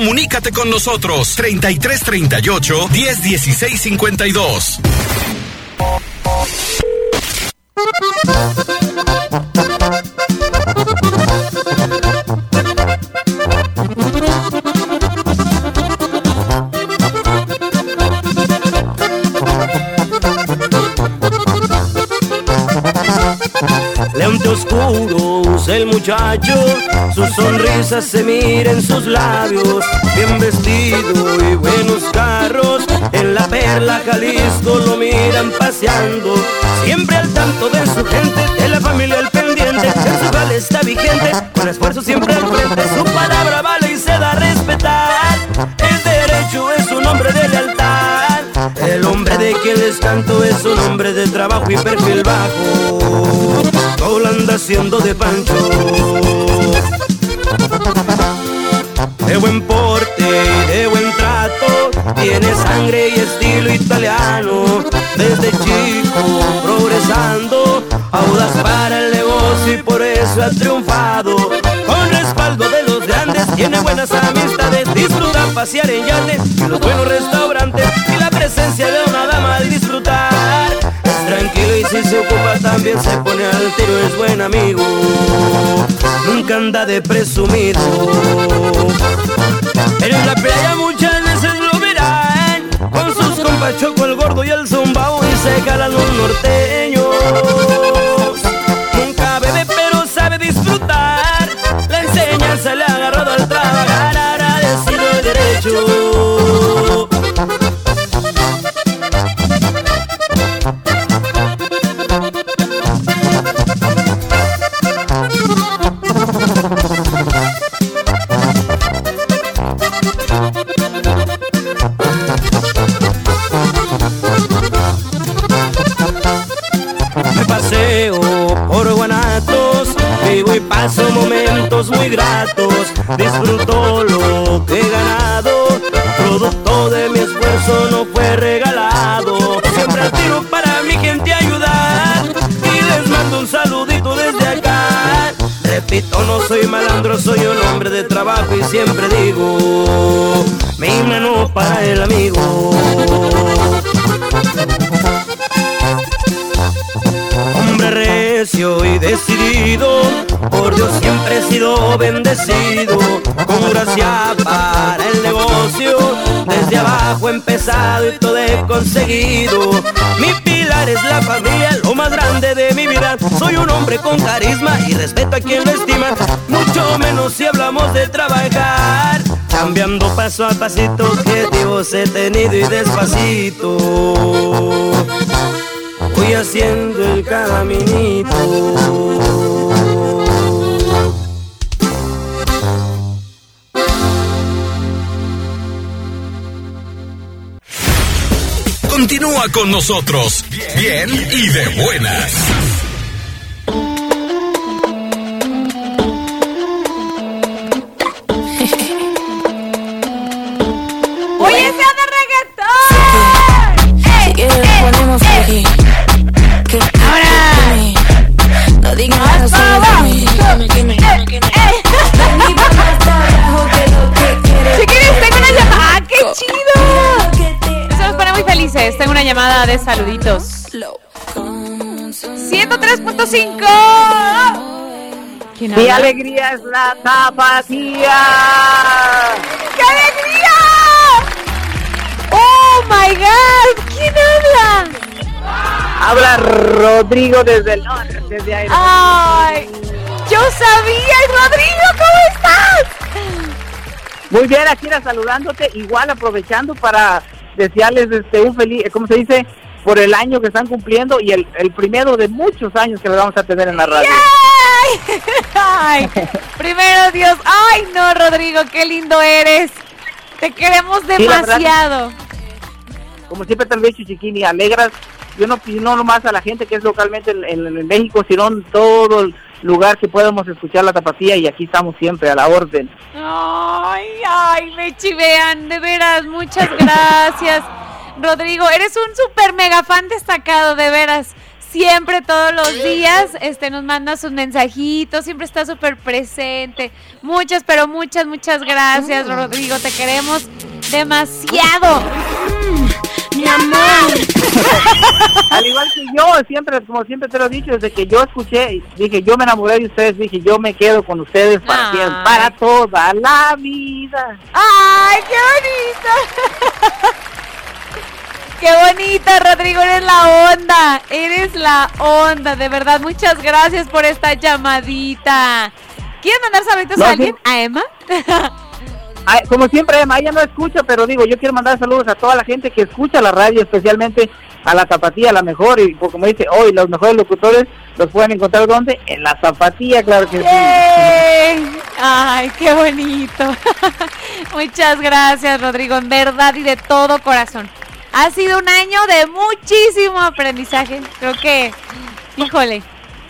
Comunícate con nosotros 3338 101652. muchacho, su sonrisa se mira en sus labios, bien vestido y buenos carros, en la perla Jalisco lo miran paseando, siempre al tanto de su gente, de la familia al pendiente, el su está vigente, con esfuerzo siempre al frente, su de quien les canto es un hombre de trabajo y perfil bajo. Todo anda haciendo de pancho. De buen porte, de buen trato, tiene sangre y estilo italiano. Desde chico progresando, audaz para el negocio y por eso ha triunfado. Con respaldo de los grandes, tiene buenas amistades, disfruta pasear en en los buenos restaurantes y la presencia de si se ocupa también se pone al tiro, es buen amigo. Nunca anda de presumido. En la playa muchas veces lo verán Con sus compas Choco el gordo y el zumbao Y se jalan los norteños Nunca bebe pero sabe disfrutar La enseñanza le ha agarrado al trabajar Agradecido el derecho trabajo y siempre digo, mi mano para el amigo. Hombre recio y decidido, por Dios siempre he sido bendecido, con gracia para el negocio, desde abajo he empezado y todo he conseguido. Mi es la familia, lo más grande de mi vida, soy un hombre con carisma y respeto a quien lo estima, mucho menos si hablamos de trabajar. Cambiando paso a pasito, objetivos he tenido y despacito voy haciendo el caminito. Continúa con nosotros, bien y de buenas. ¡Oye, ese de reggaetón! Si quieres ponemos aquí. Ahora. No digas nada sobre mí. Si quieres, tengo una llamada. ¡Ah, qué chido! Eso nos pone muy felices. Tengo una llamada de saluditos. 103.5. ¿Quién Mi alegría es la tapatía. ¡Qué alegría! ¡Oh, my God! ¿Quién habla? Habla Rodrigo desde el norte, desde ahí. ¡Ay! ¡Yo sabía! ¡Rodrigo, ¿cómo estás? Muy bien, aquí era saludándote, igual aprovechando para desearles este un feliz, ¿cómo se dice? Por el año que están cumpliendo y el, el primero de muchos años que lo vamos a tener en la radio. ¡Ay! <laughs> ¡Ay! Primero Dios. ¡Ay, no, Rodrigo! ¡Qué lindo eres! Te queremos Sí, la verdad. demasiado. Como siempre te lo he dicho, Chiquini, alegras, yo no, no nomás a la gente que es localmente en, en- en México, sino en todo el lugar que podamos escuchar la tapatía y aquí estamos siempre a la orden. Ay, ay, me chivean, de veras, muchas gracias. Rodrigo, eres un super mega fan destacado, de veras. Siempre, todos los días, este, nos manda sus mensajitos, siempre está súper presente. Muchas, pero muchas, muchas gracias, Rodrigo, te queremos demasiado. Mi amor. <laughs> Al igual que yo, siempre, como siempre te lo he dicho, desde que yo escuché, dije, yo me enamoré de ustedes, dije, yo me quedo con ustedes para siempre, para toda la vida. ¡Ay, qué bonito! <laughs> ¡Qué bonita, Rodrigo! Eres la onda, eres la onda, de verdad. Muchas gracias por esta llamadita. ¿Quieres mandar saludos No, a sí. alguien? ¿A Emma? Ay, como siempre, Emma, ella no escucha, pero digo, yo quiero mandar saludos a toda la gente que escucha la radio, especialmente a la Zapatía, la mejor, y pues, como dice, hoy los mejores locutores los pueden encontrar ¿dónde? En la Zapatía, claro que sí. Ay, qué bonito. <laughs> Muchas gracias, Rodrigo, en verdad y de todo corazón. Ha sido un año de muchísimo aprendizaje. Creo que, híjole,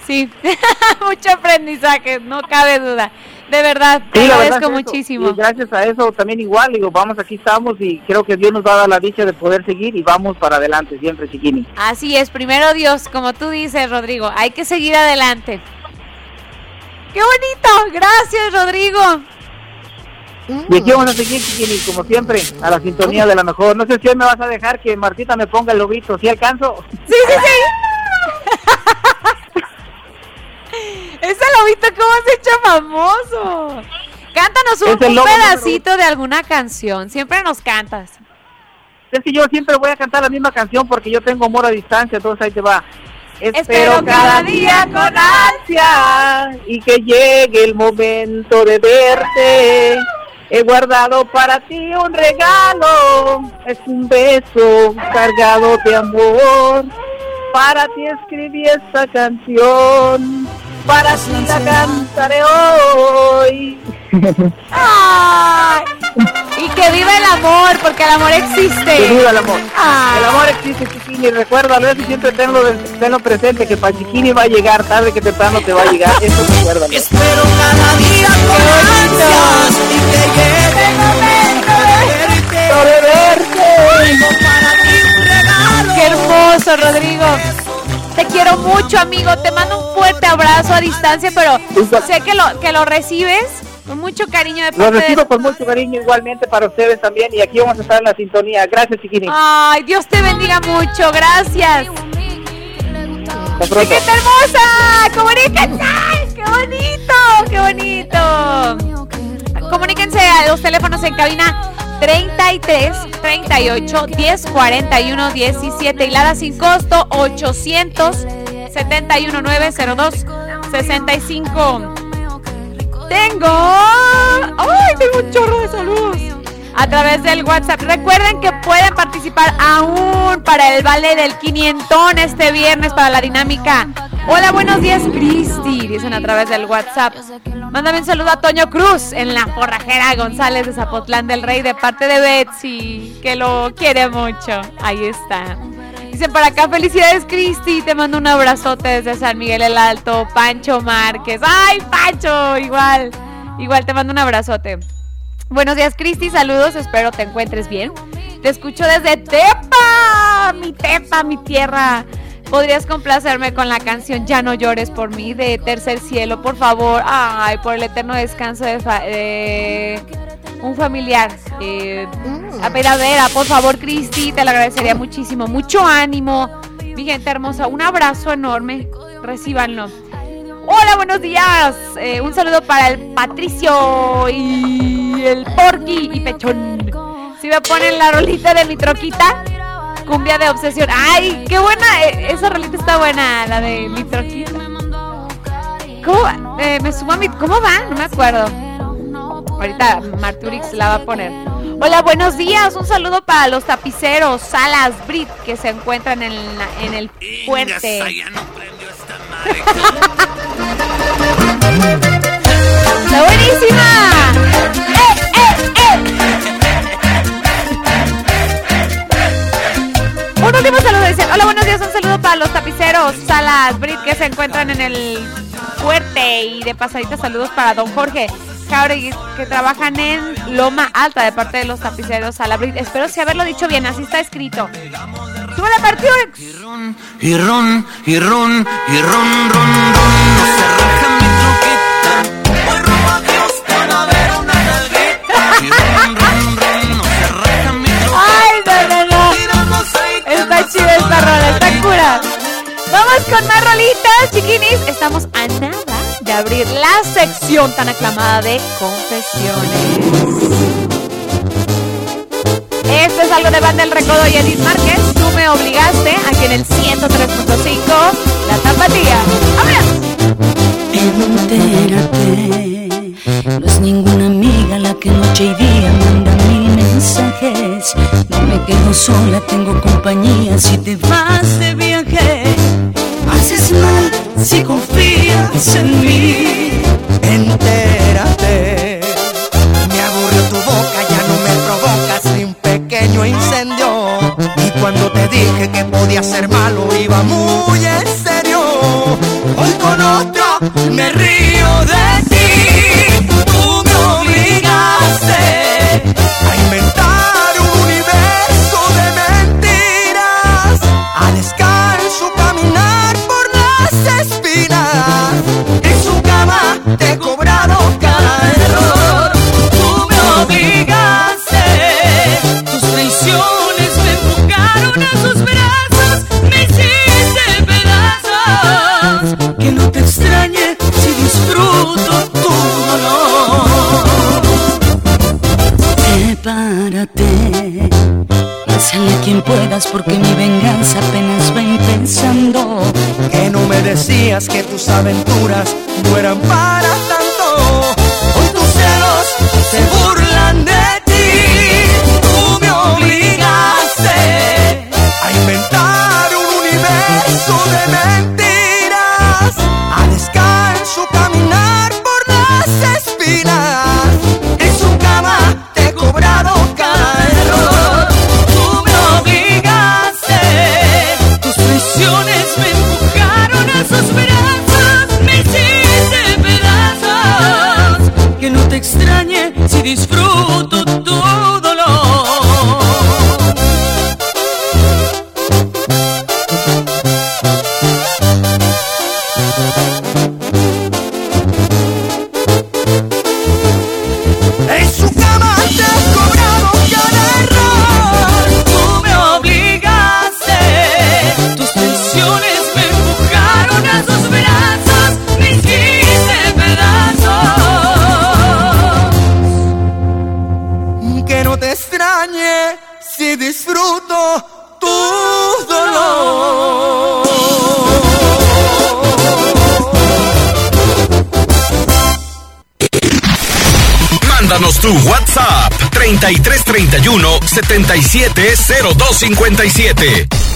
sí, <laughs> mucho aprendizaje, no cabe duda. De verdad, te Sí, agradezco verdad es eso. muchísimo. Y gracias a eso también igual, digo, vamos, aquí estamos y creo que Dios nos va a dar la dicha de poder seguir y vamos para adelante siempre, chiquini. Así es, primero Dios, como tú dices, Rodrigo, hay que seguir adelante. ¡Qué bonito! Gracias, Rodrigo. Y aquí vamos a seguir, chiquini, como siempre, a la sintonía de la mejor. No sé si hoy me vas a dejar que Martita me ponga el lobito, ¿sí alcanzo? Sí, sí, sí. <laughs> Ese lobito, ¿cómo se hecho famoso? Cántanos un, un pedacito de alguna canción. Siempre nos cantas. Es que yo siempre voy a cantar la misma canción porque yo tengo amor a distancia, entonces ahí te va. Espero cada día con ansia y que llegue el momento de verte. He guardado para ti un regalo, es un beso cargado de amor. Para ti escribí esta canción, para ti la cantaré hoy. ¡Ay! Y que viva el amor, porque el amor existe. Que viva el amor. El amor existe, Chiquini. Recuérdalo, eso siempre tenlo, tenlo presente, que para Chiquini va a llegar, tarde que temprano te va a llegar. Eso recuérdalo. Espero cada día con ansias y que llegue el momento de verte. Traigo para ti un regalo. ¡Qué hermoso, Rodrigo! Te quiero mucho, amigo. Te mando un fuerte abrazo a distancia, pero sé que lo, que lo recibes con mucho cariño de Lo recibo de... con mucho cariño igualmente para ustedes también y aquí vamos a estar en la sintonía. Gracias, Chiquini. Ay, Dios te bendiga mucho. Gracias. ¡Chiquita hermosa! ¡Comuníquense! ¡Qué bonito! ¡Qué bonito! Comuníquense a los teléfonos en cabina 33 38 10 41 17 y Lada sin costo 800 71 902 65. Tengo. ¡Ay! Tengo un chorro de saludos. A través del WhatsApp. Recuerden que pueden participar aún para el vale del quinientón este viernes para la dinámica. Hola, buenos días, Cristi. Dicen a través del WhatsApp. Mándame un saludo a Toño Cruz en la forrajera González de Zapotlán del Rey de parte de Betsy, que lo quiere mucho. Ahí está. Dicen para acá, felicidades Cristi, te mando un abrazote desde San Miguel el Alto, Pancho Márquez. ¡Ay, Pancho! Igual, igual te mando un abrazote. Buenos días Cristi, saludos, espero te encuentres bien. Te escucho desde Tepa, mi Tepa, mi tierra. ¿Podrías complacerme con la canción Ya no llores por mí de Tercer Cielo, por favor? Ay, por el eterno descanso de, fa- de un familiar. Eh, a ver, por favor, Cristi, te lo agradecería muchísimo. Mucho ánimo, mi gente hermosa. Un abrazo enorme. Recíbanlo. Hola, buenos días. Eh, un saludo para el Patricio y el Porky y Pechón. Si me ponen la rolita de mi troquita, cumbia de obsesión. ¡Ay, qué buena! eh, esa rolita está buena, la de mi troquita. ¿Cómo va? Eh, me sumo a mi. ¿Cómo va? No me acuerdo. Ahorita Marturix la va a poner. Hola, buenos días. Un saludo para los tapiceros Salas Brit que se encuentran en, la- en el fuerte. <laughs> ¡Está buenísima! Un último saludo. Hola, buenos días. Un saludo para los tapiceros Salas Brit que se encuentran en el fuerte. Y de pasadita saludos para don Jorge Jauregui que trabajan en Loma Alta de parte de los tapiceros Salas Brit. Espero si haberlo dicho bien. Así está escrito. ¡Sube la partida! Y ron, y ron, y ron, ron, ron. No se raja mi truquita. Dios Chida esta rola, está cura. Vamos con más rolitas, chiquinis. Estamos a nada de abrir la sección tan aclamada de confesiones. Esto es algo de Banda El Recodo y Edith Márquez. Tú me obligaste aquí en el 103.5, La Tapatía. Entérate, no es ninguna amiga la que noche y día manda mil mensajes. No me quedo sola, tengo compañía si te vas de viaje. Haces mal si confías en mí. Entérate. Me aburrió tu boca, ya no me provocas ni un pequeño incendio. Y cuando te dije que podía ser malo, iba muy en serio. Hoy con otro me río de ti a inventar un universo de mentiras, a descalzo caminar por las espinas. En su cama te he cobrado cada error, tú me obligaste, tus traiciones me empujaron a sus quien puedas porque mi venganza apenas va empezando. Que no me decías que tus aventuras no eran para 77 0257.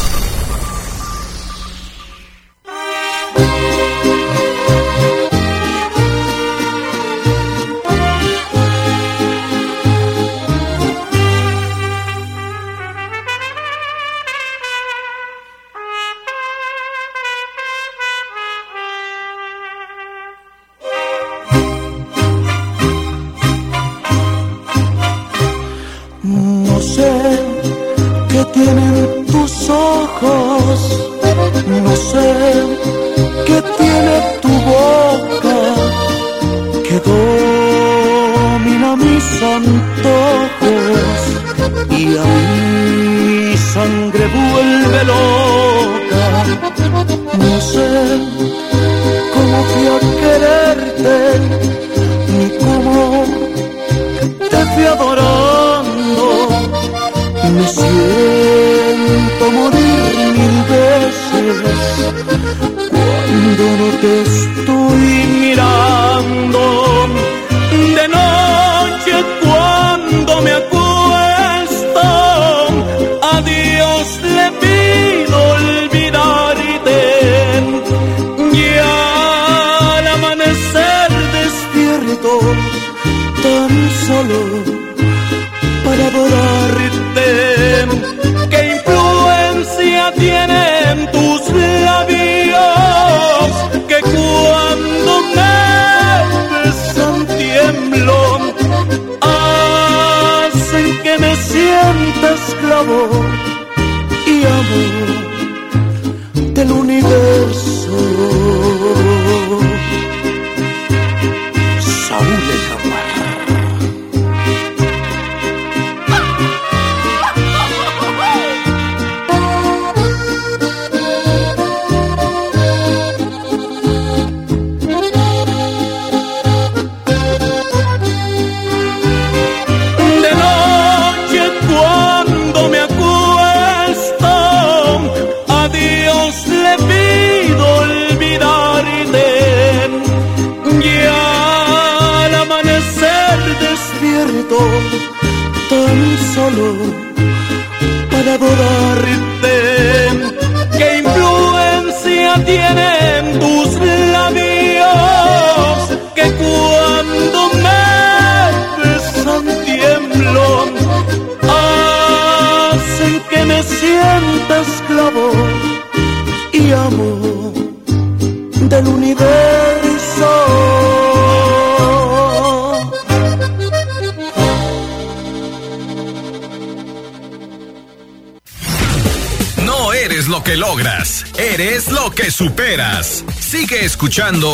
Sigue escuchando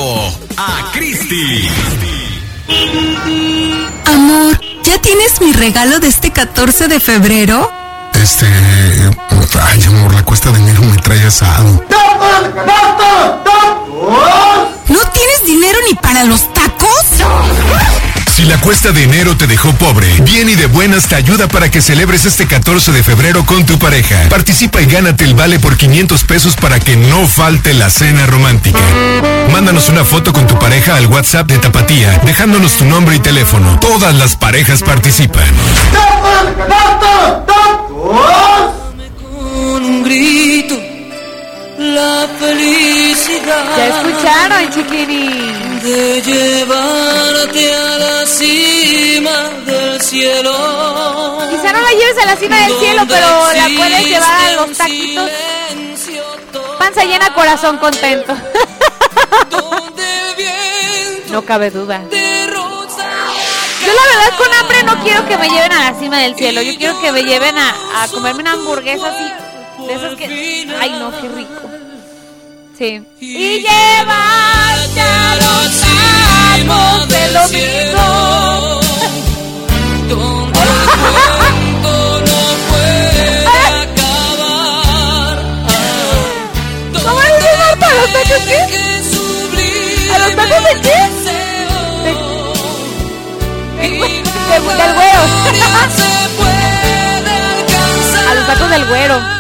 a Cristi. Amor, ¿ya tienes mi regalo de este 14 de febrero? Este. Ay, amor, la cuesta de enero me trae asado. ¿No tienes dinero ni para los tacos? Si la cuesta de enero te dejó pobre, Bien y de Buenas te ayuda para que celebres este 14 de febrero con tu pareja. Participa y gánate el vale por 500 pesos para que no falte la cena romántica. Mándanos una foto con tu pareja al WhatsApp de Tapatía, dejándonos tu nombre y teléfono. Todas las parejas participan. Con un grito, la felicidad. Ya escucharon, chiquini. De llevarte a la cima del cielo. Quizá no la lleves a la cima del cielo, pero la puedes llevar a los taquitos. Panza llena, corazón contento. No cabe duda. Yo la verdad con hambre no quiero que me lleven a la cima del cielo. Yo quiero que me lleven a, a comerme una hamburguesa así. De esas que... Ay no, qué rico. Sí. Y llevarte a los amos del domingo. <laughs> ¿Cómo dice Marta? ¿A los tacos qué? ¿A los tacos de qué? De- de- del güero. <laughs> A los tacos del güero.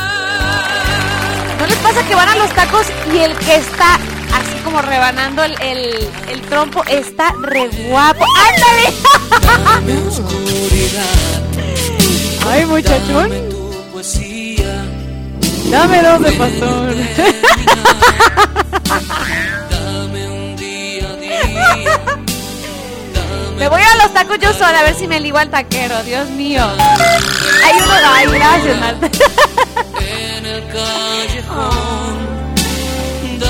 ¿No les pasa que van a los tacos y el que está así como rebanando el, el, el trompo está re guapo? ¡Ándale! <laughs> Ay, muchachón. Dame dos de pastor. <laughs> Me voy a los tacos yo sola a ver si me ligo al taquero, Dios mío. Hay uno, ay, gracias, Marta.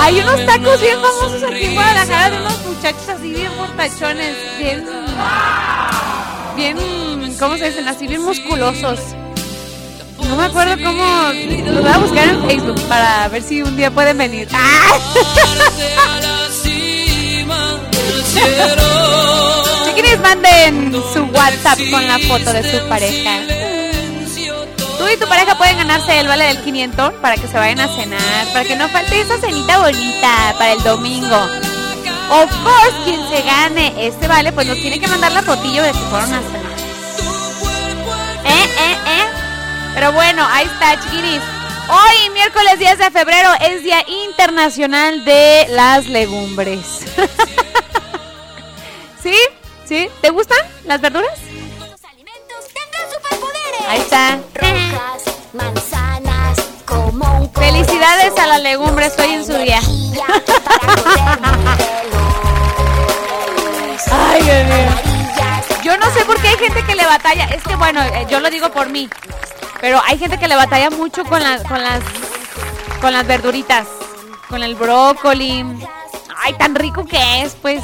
Hay unos tacos bien famosos aquí en Guadalajara de unos muchachos así bien portachones, bien, bien, ¿cómo se dicen? Así bien musculosos. No me acuerdo cómo, los voy a buscar en Facebook para ver si un día pueden venir. <laughs> ¡Ah! Chiquinis, manden su WhatsApp con la foto de su pareja. Tú y tu pareja pueden ganarse el vale del 500 para que se vayan a cenar, para que no falte esa cenita bonita para el domingo. Of course, quien se gane este vale, pues nos tiene que mandar la fotillo de que fueron a cenar. ¿Eh, eh, eh? Pero bueno, ahí está, chiquinis. Hoy, miércoles 10 de febrero, es Día Internacional de las Legumbres. <laughs> ¿Sí? ¿Sí? ¿Te gustan las verduras? Ahí está. manzanas, como un Felicidades a las legumbres, estoy en su día. Ay, Dios mío. Yo no sé por qué hay gente que le batalla. Es que bueno, eh, yo lo digo por mí. Pero hay gente que le batalla mucho con, la- con las con las verduritas, con el brócoli. Ay, tan rico que es, pues.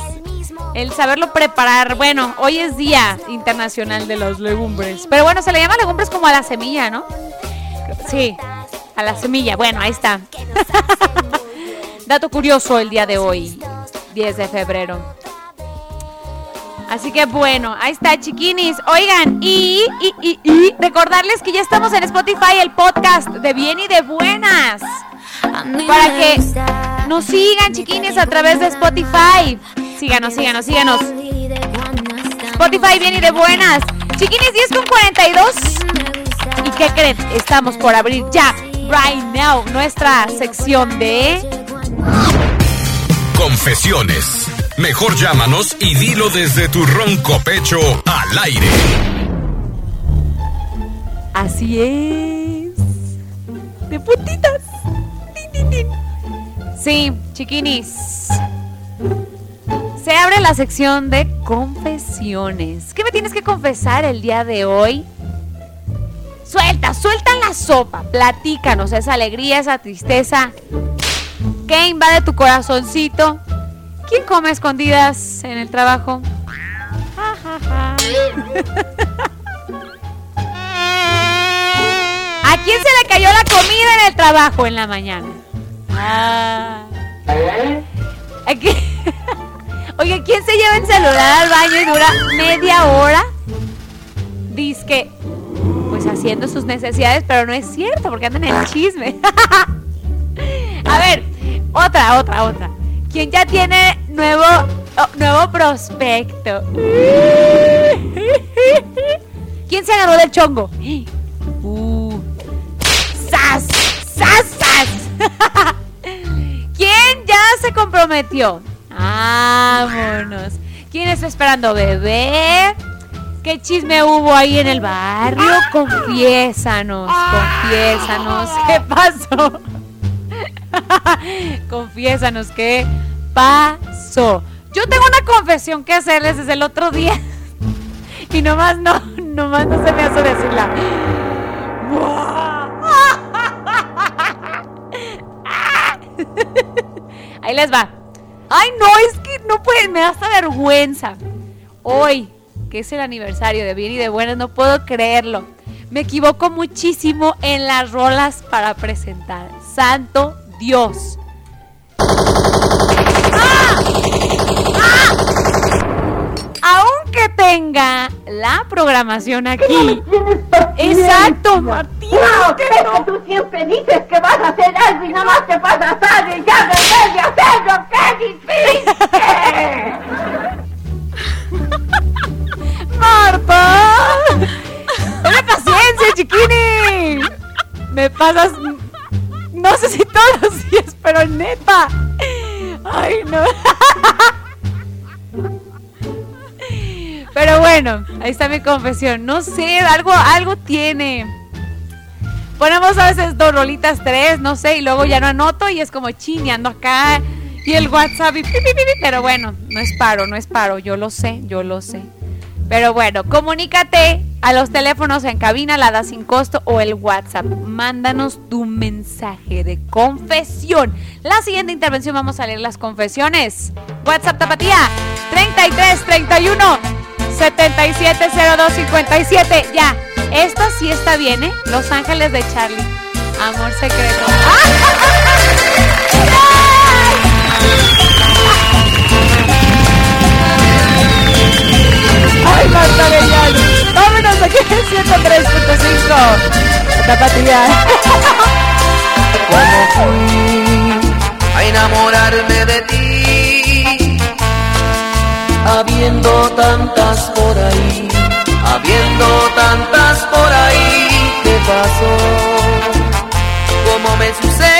El saberlo preparar. Bueno, hoy es Día Internacional de las Legumbres. Pero bueno, se le llama legumbres como a la semilla, ¿no? Sí, a la semilla. Bueno, ahí está. <laughs> Dato curioso el día de hoy, 10 de febrero. Así que bueno, ahí está, chiquinis. Oigan, y, y, y, y recordarles que ya estamos en Spotify, el podcast de Bien y de Buenas. Para que nos sigan, chiquinis, a través de Spotify. Síganos, síganos, síganos. Spotify, Bien y de Buenas. Chiquinis, 10 con 42. ¿Y qué creen? Estamos por abrir ya, right now, nuestra sección de... Confesiones. Mejor llámanos y dilo desde tu ronco pecho al aire. Así es. De puntitas. Sí, chiquinis. Se abre la sección de confesiones. ¿Qué me tienes que confesar el día de hoy? Suelta, suelta la sopa. Platícanos esa alegría, esa tristeza. ¿Qué invade tu corazoncito? ¿Quién come a escondidas en el trabajo? Ja, ja, ja. ¿A quién se le cayó la comida en el trabajo en la mañana? Ah. Aquí. Oye, ¿quién se lleva el celular al baño y dura media hora? Dice que, pues haciendo sus necesidades, pero no es cierto, porque andan en el chisme. <laughs> A ver, otra, otra, otra. ¿Quién ya tiene nuevo, oh, nuevo prospecto? <laughs> ¿Quién se agarró del chongo? <gasps> Uh. ¡Sas! ¡Sas, sas! <laughs> ¿Quién ya se comprometió? Vámonos. ¿Quién está esperando bebé? ¿Qué chisme hubo ahí en el barrio? Confiésanos, confiésanos. ¿Qué <laughs> pasó? <laughs> confiésanos, ¿qué pasó? Yo tengo una confesión que hacerles desde el otro día. <laughs> Y nomás no, nomás no se me hace decirla. Ahí les va. Ay, no, es que no puede, me da hasta vergüenza. Hoy, que es el aniversario de Bien y de Buenas, no puedo creerlo. Me equivoco muchísimo en las rolas para presentar. Santo Dios. ¡Ah! ¡Ah! Aunque tenga la programación aquí. Exacto, Martín. Que no. Tú siempre dices que vas a hacer algo y nada más te pasa tarde y ya en vez de hacerlo. ¡Qué difícil! ¡Marta! ¡Dame paciencia, chiquini! Me pasas. No sé si todos los días, pero neta. Ay, no. Pero bueno, ahí está mi confesión. No sé, algo, algo tiene. Ponemos a veces dos rolitas, tres, no sé, y luego ya no anoto y es como chineando acá y el WhatsApp y pero bueno, no es paro, no es paro, yo lo sé, yo lo sé. Pero bueno, comunícate a los teléfonos en cabina, la da sin costo o el WhatsApp. Mándanos tu mensaje de confesión. La siguiente intervención vamos a leer las confesiones. WhatsApp Tapatía 33 31 770257. Ya, esta sí está bien, ¿eh? Los Ángeles de Charlie. Amor secreto. ¡Ay, Marta Arellano! ¡Vámonos aquí en 103.5! Tapatía. Como fui a enamorarme de ti, habiendo tantas por ahí, habiendo tantas por ahí, ¿qué pasó? ¿Cómo me sucedió?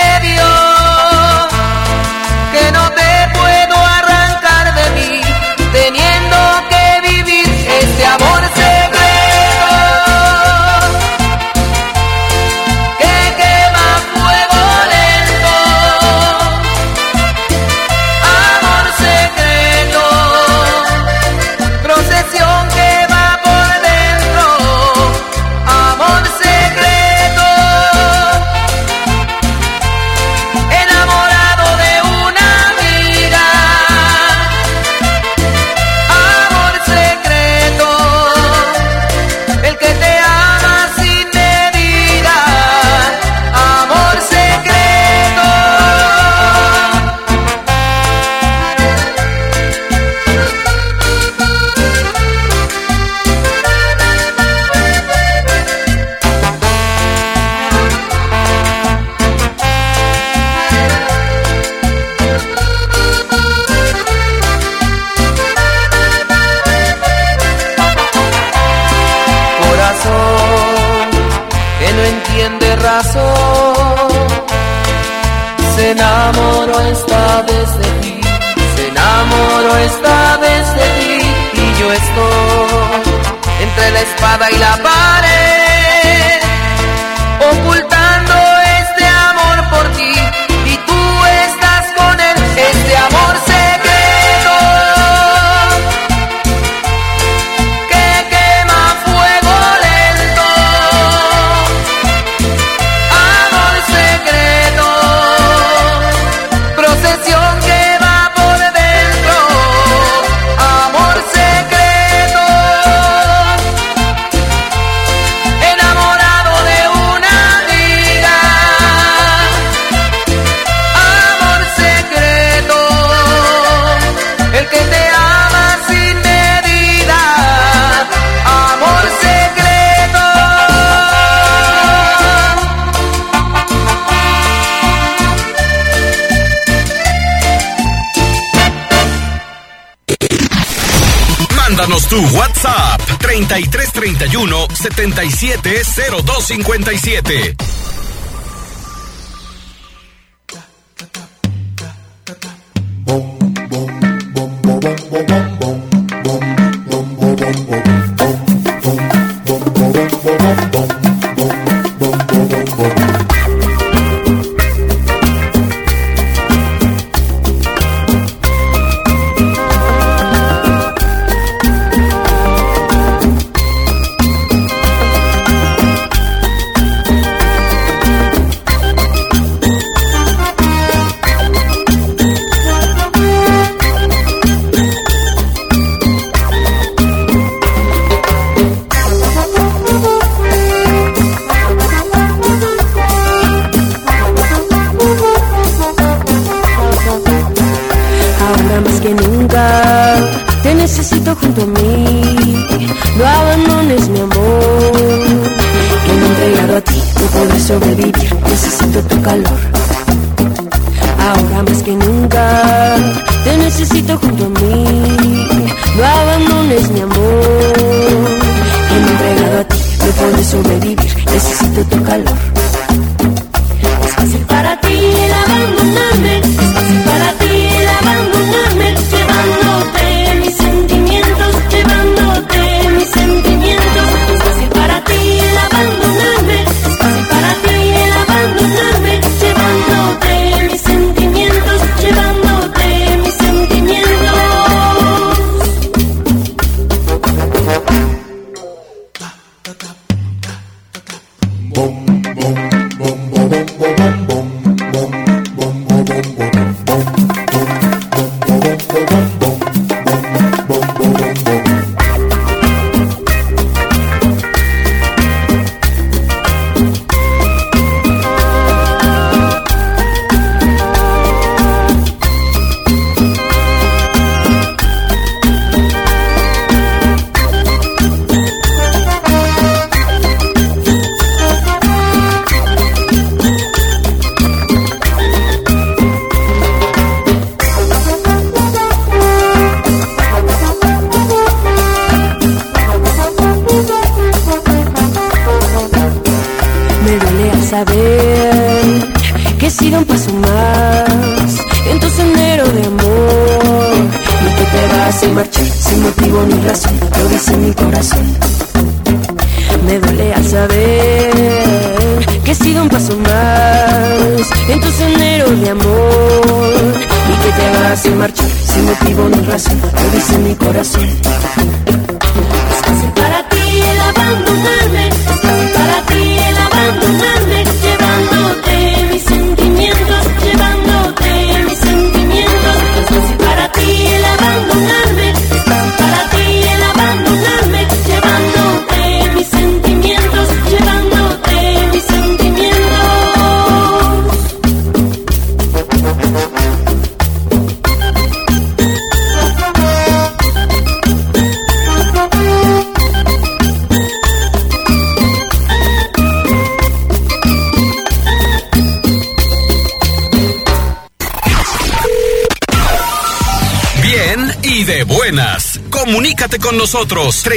3331 770257.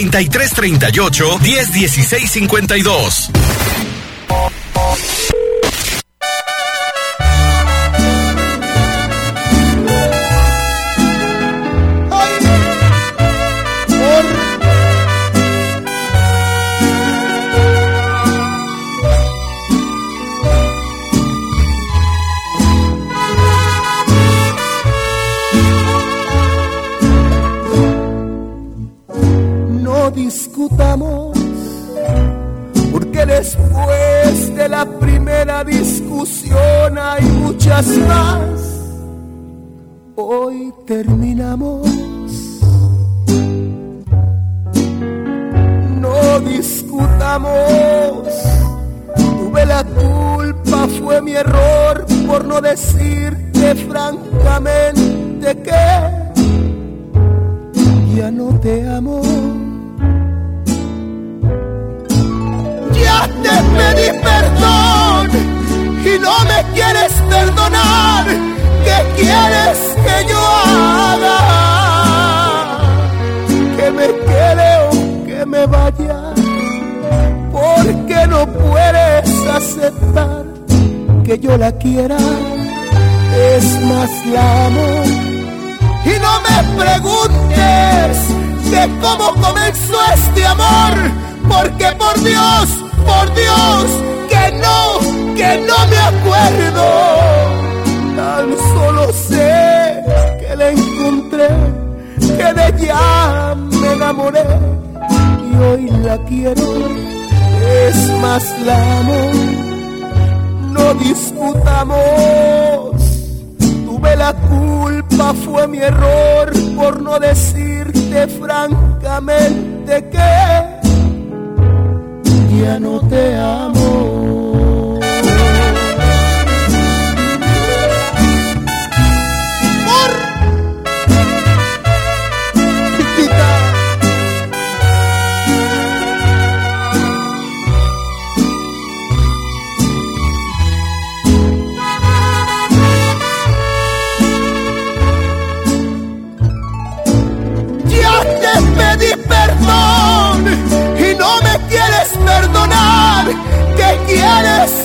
Treinta y tres treinta y ocho, diez, dieciséis, cincuenta y dos. Cómo comenzó este amor, porque por Dios, por Dios, que no, que no me acuerdo. Tan solo sé que la encontré, que de ella me enamoré y hoy la quiero, es más la amo. No discutamos, tuve la fue mi error por no decirte francamente que ya no te amo.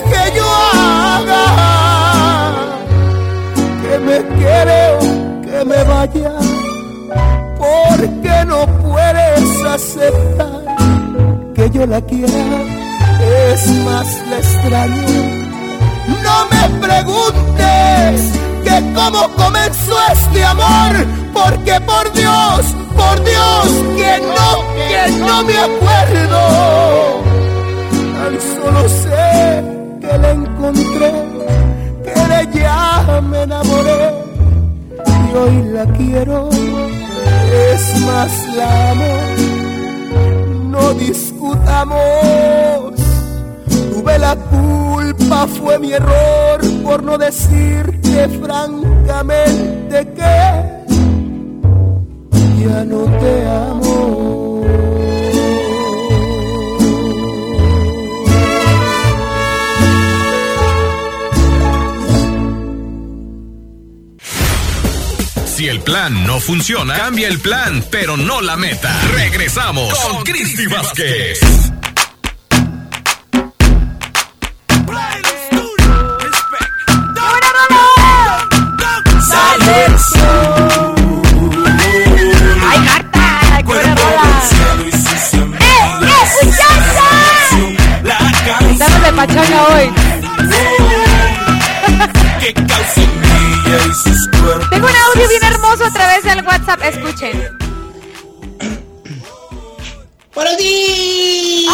Que yo haga? Que me quede o que me vaya. Porque no puedes aceptar que yo la quiera. Es más, la extraño. No me preguntes que cómo comenzó este amor, porque por Dios, por Dios, que no, que no me acuerdo. Solo sé que la encontré, que de ella me enamoré y hoy la quiero, es más la amo. No discutamos, tuve la culpa, fue mi error por no decirte francamente que ya no te amo. Si el plan no funciona, cambia el plan, pero no la meta. Regresamos con Cristi Vázquez. De pachanga hoy. <laughs> a través del WhatsApp. Escuchen. ¡Buenos días!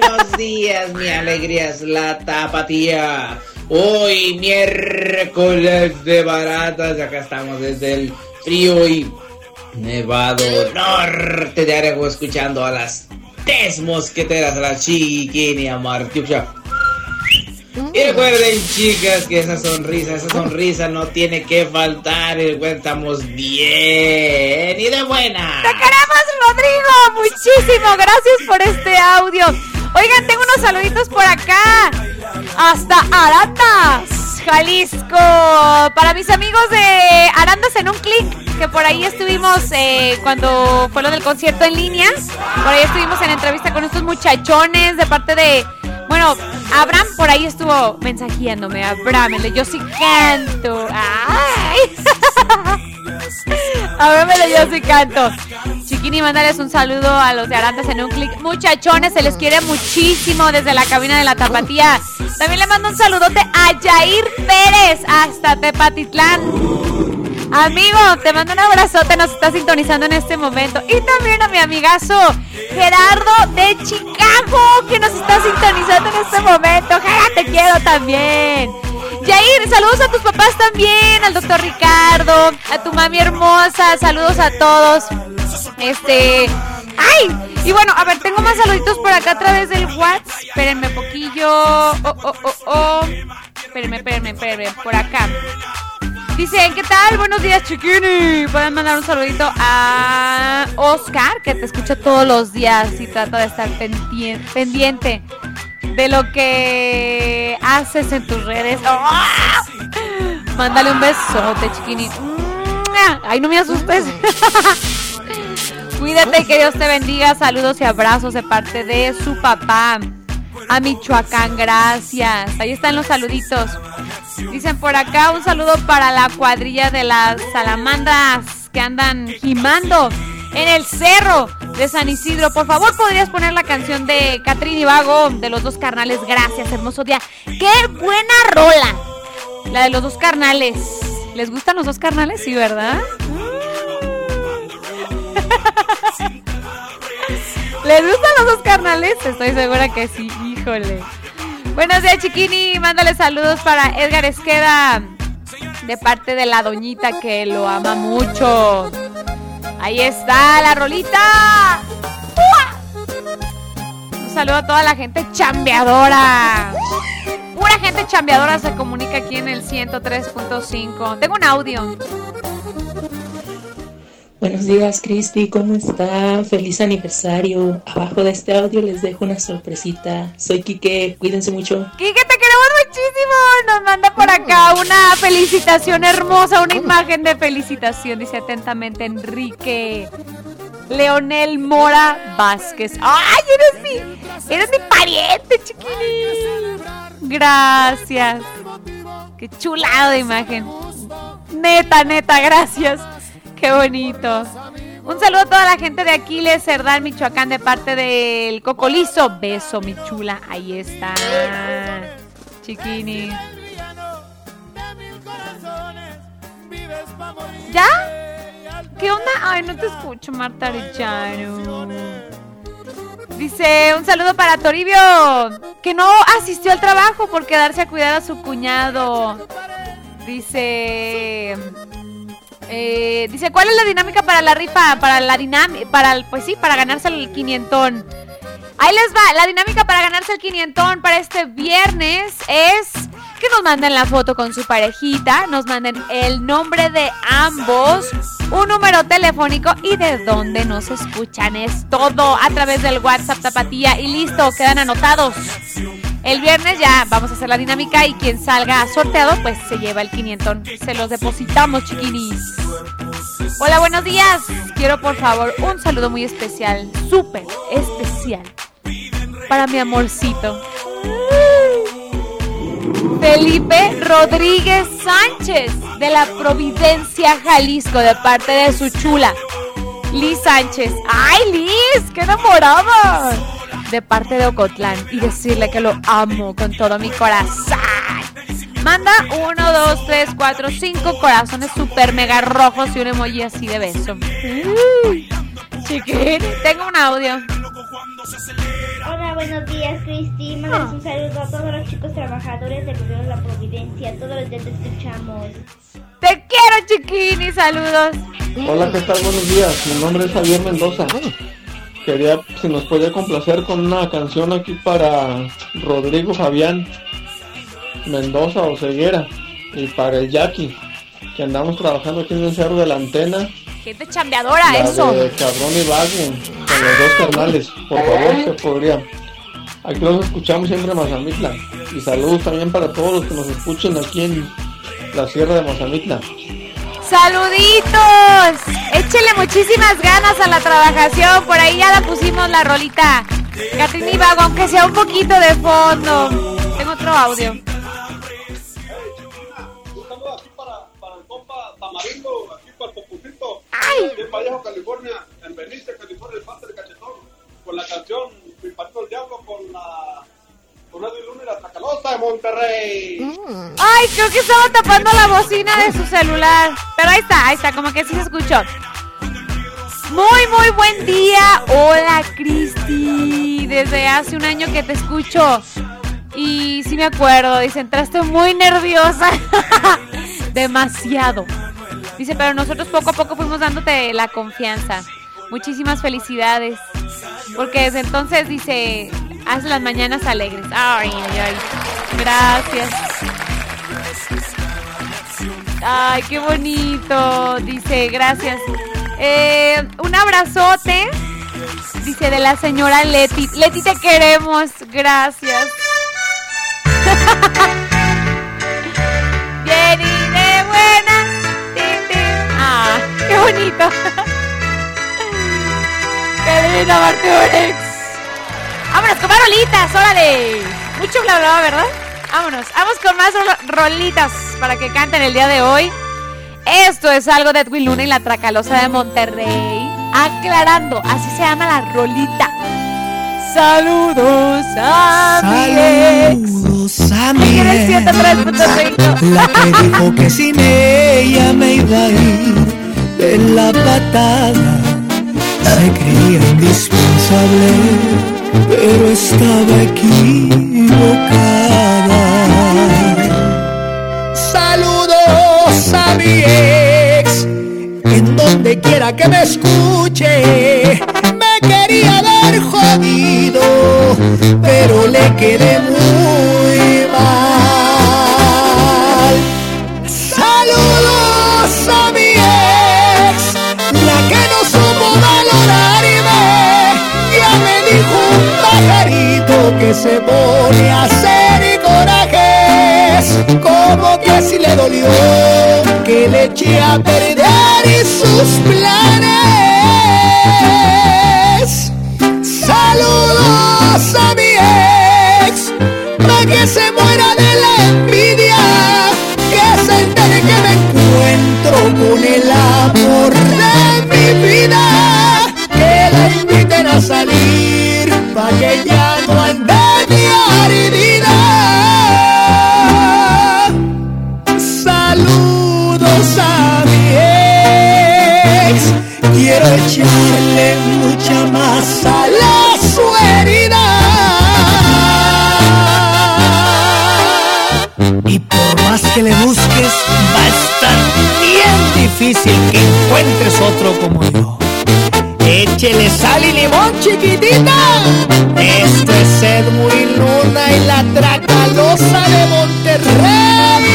Buenos días, mi alegría es la tapatía. Hoy miércoles de baratas, acá estamos desde el frío y nevado norte de Aragua escuchando a las tres mosqueteras, a la chiquini, a Martiucha. Y recuerden, chicas, que esa sonrisa, esa sonrisa no tiene que faltar. Estamos bien y de buena. ¡Te queremos, Rodrigo! Muchísimo gracias por este audio. Oigan, tengo unos saluditos por acá. Hasta Arandas, Jalisco. Para mis amigos de Arandas en un clic, que por ahí estuvimos eh, cuando fue lo del concierto en línea. Por ahí estuvimos en entrevista con estos muchachones de parte de. Bueno, Abraham por ahí estuvo mensajeándome. Abraham, el de yo sí canto. ¡Ay! A ver, me yo sí canto. Chiquini, mándales un saludo a los de Arandas en un clic. Muchachones, se les quiere muchísimo desde la cabina de la Tapatía. También le mando un saludote a Jair Pérez hasta Tepatitlán. Amigo, te mando un abrazote, nos está sintonizando en este momento. Y también a mi amigazo Gerardo de Chicago, que nos está sintonizando en este momento. Gerardo, te quiero también. Jair, saludos a tus papás también, al doctor Ricardo, a tu mami hermosa, saludos a todos. Este, ay, y bueno, a ver, tengo más saluditos por acá a través del WhatsApp. Espérenme poquillo. Oh, oh, oh, oh. Espérenme, espérenme, espérenme, por acá. Dicen, ¿qué tal? Buenos días, chiquini. Pueden mandar un saludito a Oscar, que te escucha todos los días y trata de estar pendien- pendiente de lo que haces en tus redes. ¡Ah! Mándale un besote, chiquini. Ay, no me asustes. <laughs> Cuídate, que Dios te bendiga. Saludos y abrazos de parte de su papá. A Michoacán, gracias. Ahí están los saluditos. Dicen por acá un saludo para la cuadrilla de las salamandras que andan gimando en el cerro de San Isidro. Por favor, podrías poner la canción de Catrín y Vago de los dos carnales. Gracias, hermoso día. ¡Qué buena rola! La de los dos carnales. ¿Les gustan los dos carnales? Sí, ¿verdad? <laughs> ¿Les gustan los dos carnales? Estoy segura que sí, híjole. Buenos días, chiquini. Mándale saludos para Edgar Esqueda. De parte de la doñita que lo ama mucho. Ahí está la rolita. Un saludo a toda la gente chambeadora. Pura gente chambeadora se comunica aquí en el 103.5. Tengo un audio. Buenos días, Cristi, ¿cómo está? Feliz aniversario. Abajo de este audio les dejo una sorpresita. Soy Quique, cuídense mucho. Quique, te queremos muchísimo. Nos manda por acá una felicitación hermosa, una imagen de felicitación. Dice atentamente Enrique. Leonel Mora Vázquez. ¡Ay, eres mi, eres mi pariente, chiquilín! Gracias. Qué chulado de imagen. Neta, neta, gracias. Qué bonito. Un saludo a toda la gente de Aquiles, Cerdán, Michoacán, de parte del Cocolizo. Beso, mi chula. Ahí está. Chiquini. ¿Ya? ¿Qué onda? Ay, no te escucho, Marta Arellano. Dice, un saludo para Toribio, que no asistió al trabajo por quedarse a cuidar a su cuñado. Dice, eh, dice, ¿cuál es la dinámica para la rifa? Para la dinámica, para, pues sí, para ganarse el quinientón. Ahí les va, la dinámica para ganarse el quinientón para este viernes es que nos manden la foto con su parejita, nos manden el nombre de ambos, un número telefónico y de dónde nos escuchan. Es todo a través del WhatsApp Tapatía y listo, quedan anotados. El viernes ya vamos a hacer la dinámica y quien salga sorteado pues se lleva el quinientón. Se los depositamos, chiquinis. Hola, buenos días. Quiero por favor un saludo muy especial, súper especial, para mi amorcito. Felipe Rodríguez Sánchez de la Providencia, Jalisco, de parte de su chula, Liz Sánchez. ¡Ay, Liz! ¡Qué enamorada! De parte de Ocotlán y decirle que lo amo con todo mi corazón. Manda uno, dos, tres, cuatro, cinco corazones super mega rojos y un emoji así de beso. Uy, chiquín, tengo un audio. Hola, buenos días, Cristi. Mandamos un saludo a todos los chicos trabajadores del Gobierno de la Providencia. Todos los días te escuchamos. Te quiero, chiquín, y saludos. Hola, ¿qué tal? Buenos días. Mi nombre es Javier Mendoza. Quería, si nos puede complacer con una canción aquí para Rodrigo Fabián Mendoza o Ceguera y para el Jackie, que andamos trabajando aquí en el cerro de la antena. Gente chambeadora, la eso. de Cabrón y Vago, con los dos carnales. Por favor, se podría. Aquí los escuchamos siempre en Mazamitla. Y saludos también para todos los que nos escuchen aquí en la Sierra de Mazamitla. ¡Saluditos! Échele muchísimas ganas a la trabajación. Por ahí ya la pusimos la rolita. Catrín y Vago, aunque sea un poquito de fondo. Tengo otro audio. ¡Ay! de Vallejo, California, en Benicia, California, el parte de Cachetón, con la canción Mi Patito el Diablo, con la Eddie Luna y de Monterrey. Ay, creo que estaba tapando la bocina de su celular. Pero ahí está, ahí está, como que sí se escuchó. Muy, muy buen día. Hola, Cristi. Desde hace un año que te escucho. Y sí me acuerdo, dice, entraste muy nerviosa. <laughs> Demasiado. Dice, pero nosotros poco a poco fuimos dándote la confianza. Muchísimas felicidades. Porque desde entonces dice, haz las mañanas alegres. Ay, ay, ay. Gracias. Ay, qué bonito. Dice, gracias. Eh, un abrazote. Dice de la señora Leti. Leti, te queremos. Gracias. <laughs> Bien y de buena. Ah, qué bonito. <laughs> Carolina Martínez. Vámonos con más rolitas, órale. Mucho bla bla, ¿verdad? Vámonos, vamos con más ro- rolitas para que canten el día de hoy. Esto es algo de Edwin Luna y la Tracalosa de Monterrey. Aclarando, así se llama la rolita. Saludos a. Saludos a mi ex, 103.5. La que dijo que sin ella me iba a ir de la patada. Se creía indispensable, pero estaba equivocada. Saludos a mi en donde quiera que me escuche. Me quería ver jodido, pero le quedé muy que se pone a hacer corajes. Como que así le dolió que le eché a perder y sus planes. Saludos a mi ex, para que se muera de la envidia, que se entere que me encuentro con el amor de mi vida, que la inviten a salir, para que ya no ande Saludos a mi quiero echarle mucha más a su herida. Y por más que le busques, va a estar bien difícil que encuentres otro como yo. Échele sal y limón, chiquitita. Esto es Edwin Luna y la Tracalosa de Monterrey.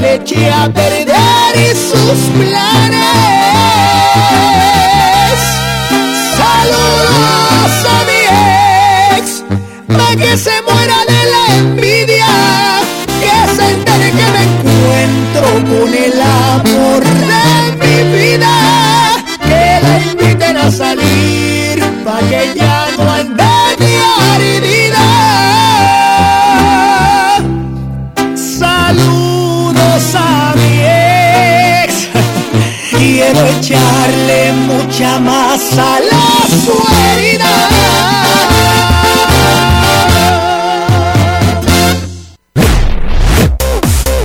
Le eché a perder y sus planes. Echarle mucha más a su herida.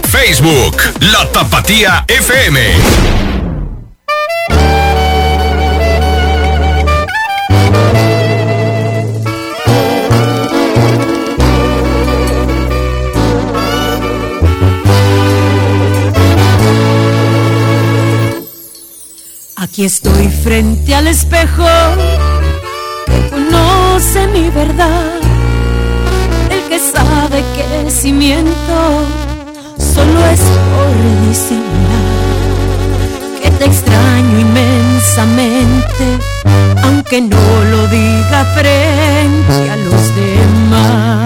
Facebook, La Tapatía FM. Aquí estoy frente al espejo. Que conoce mi verdad, el que sabe que si miento solo es por disimular, que te extraño inmensamente, aunque no lo diga frente a los demás.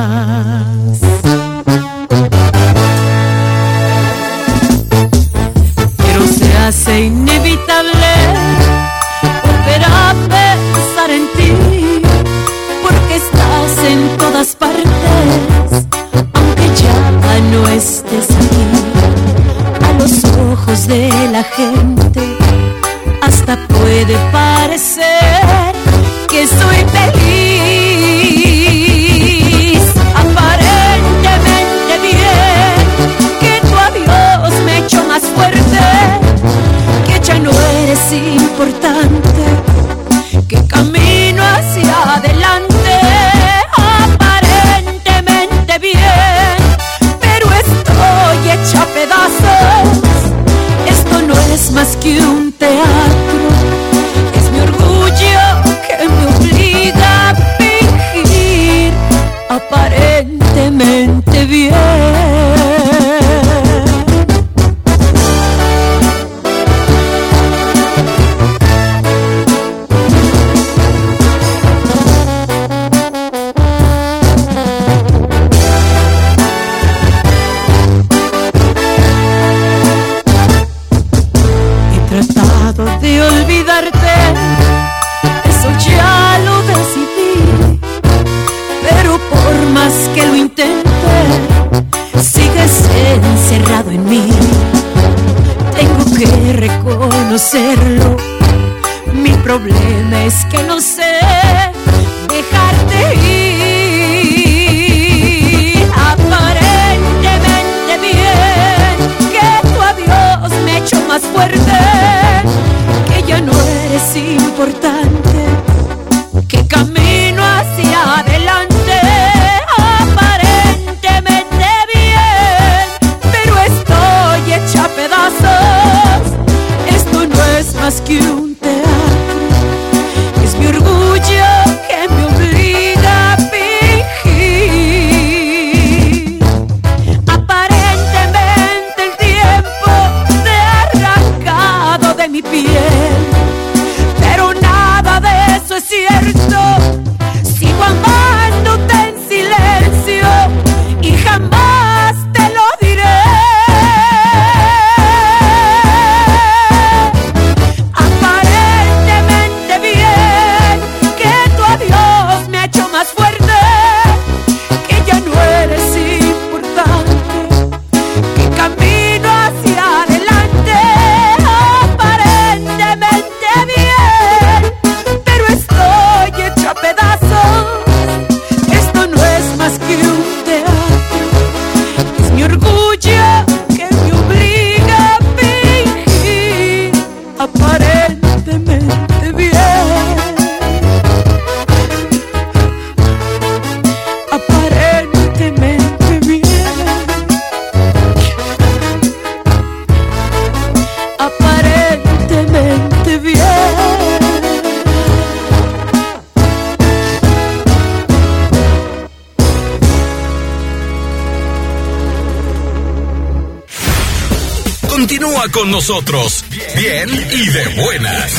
con nosotros, bien y de buenas.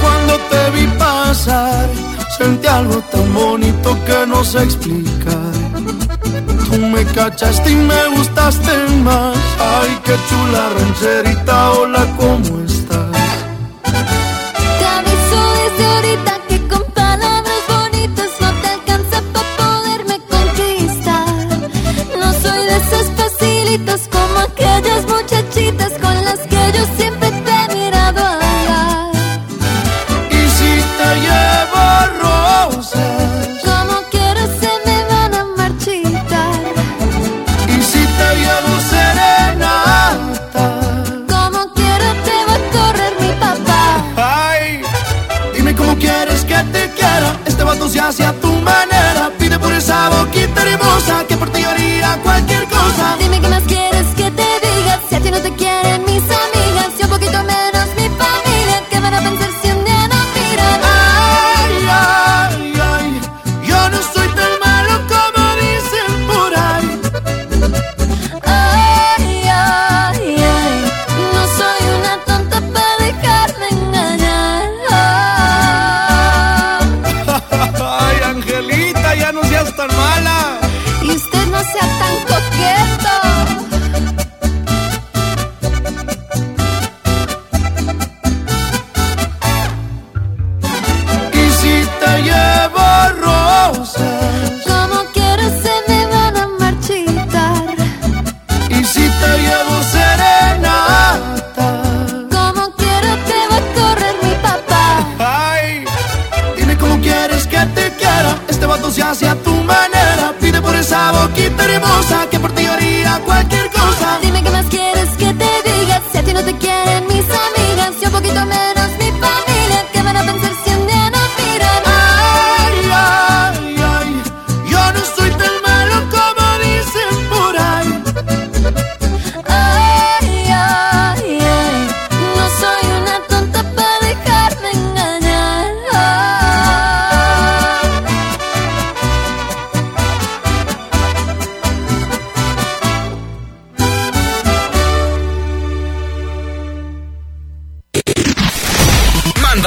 cuando te vi pasar, Sentí algo tan bonito que no sé explicar. Tú me cachaste y me gustaste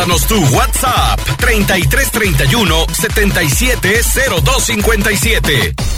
Mándanos tu WhatsApp 3331 770257.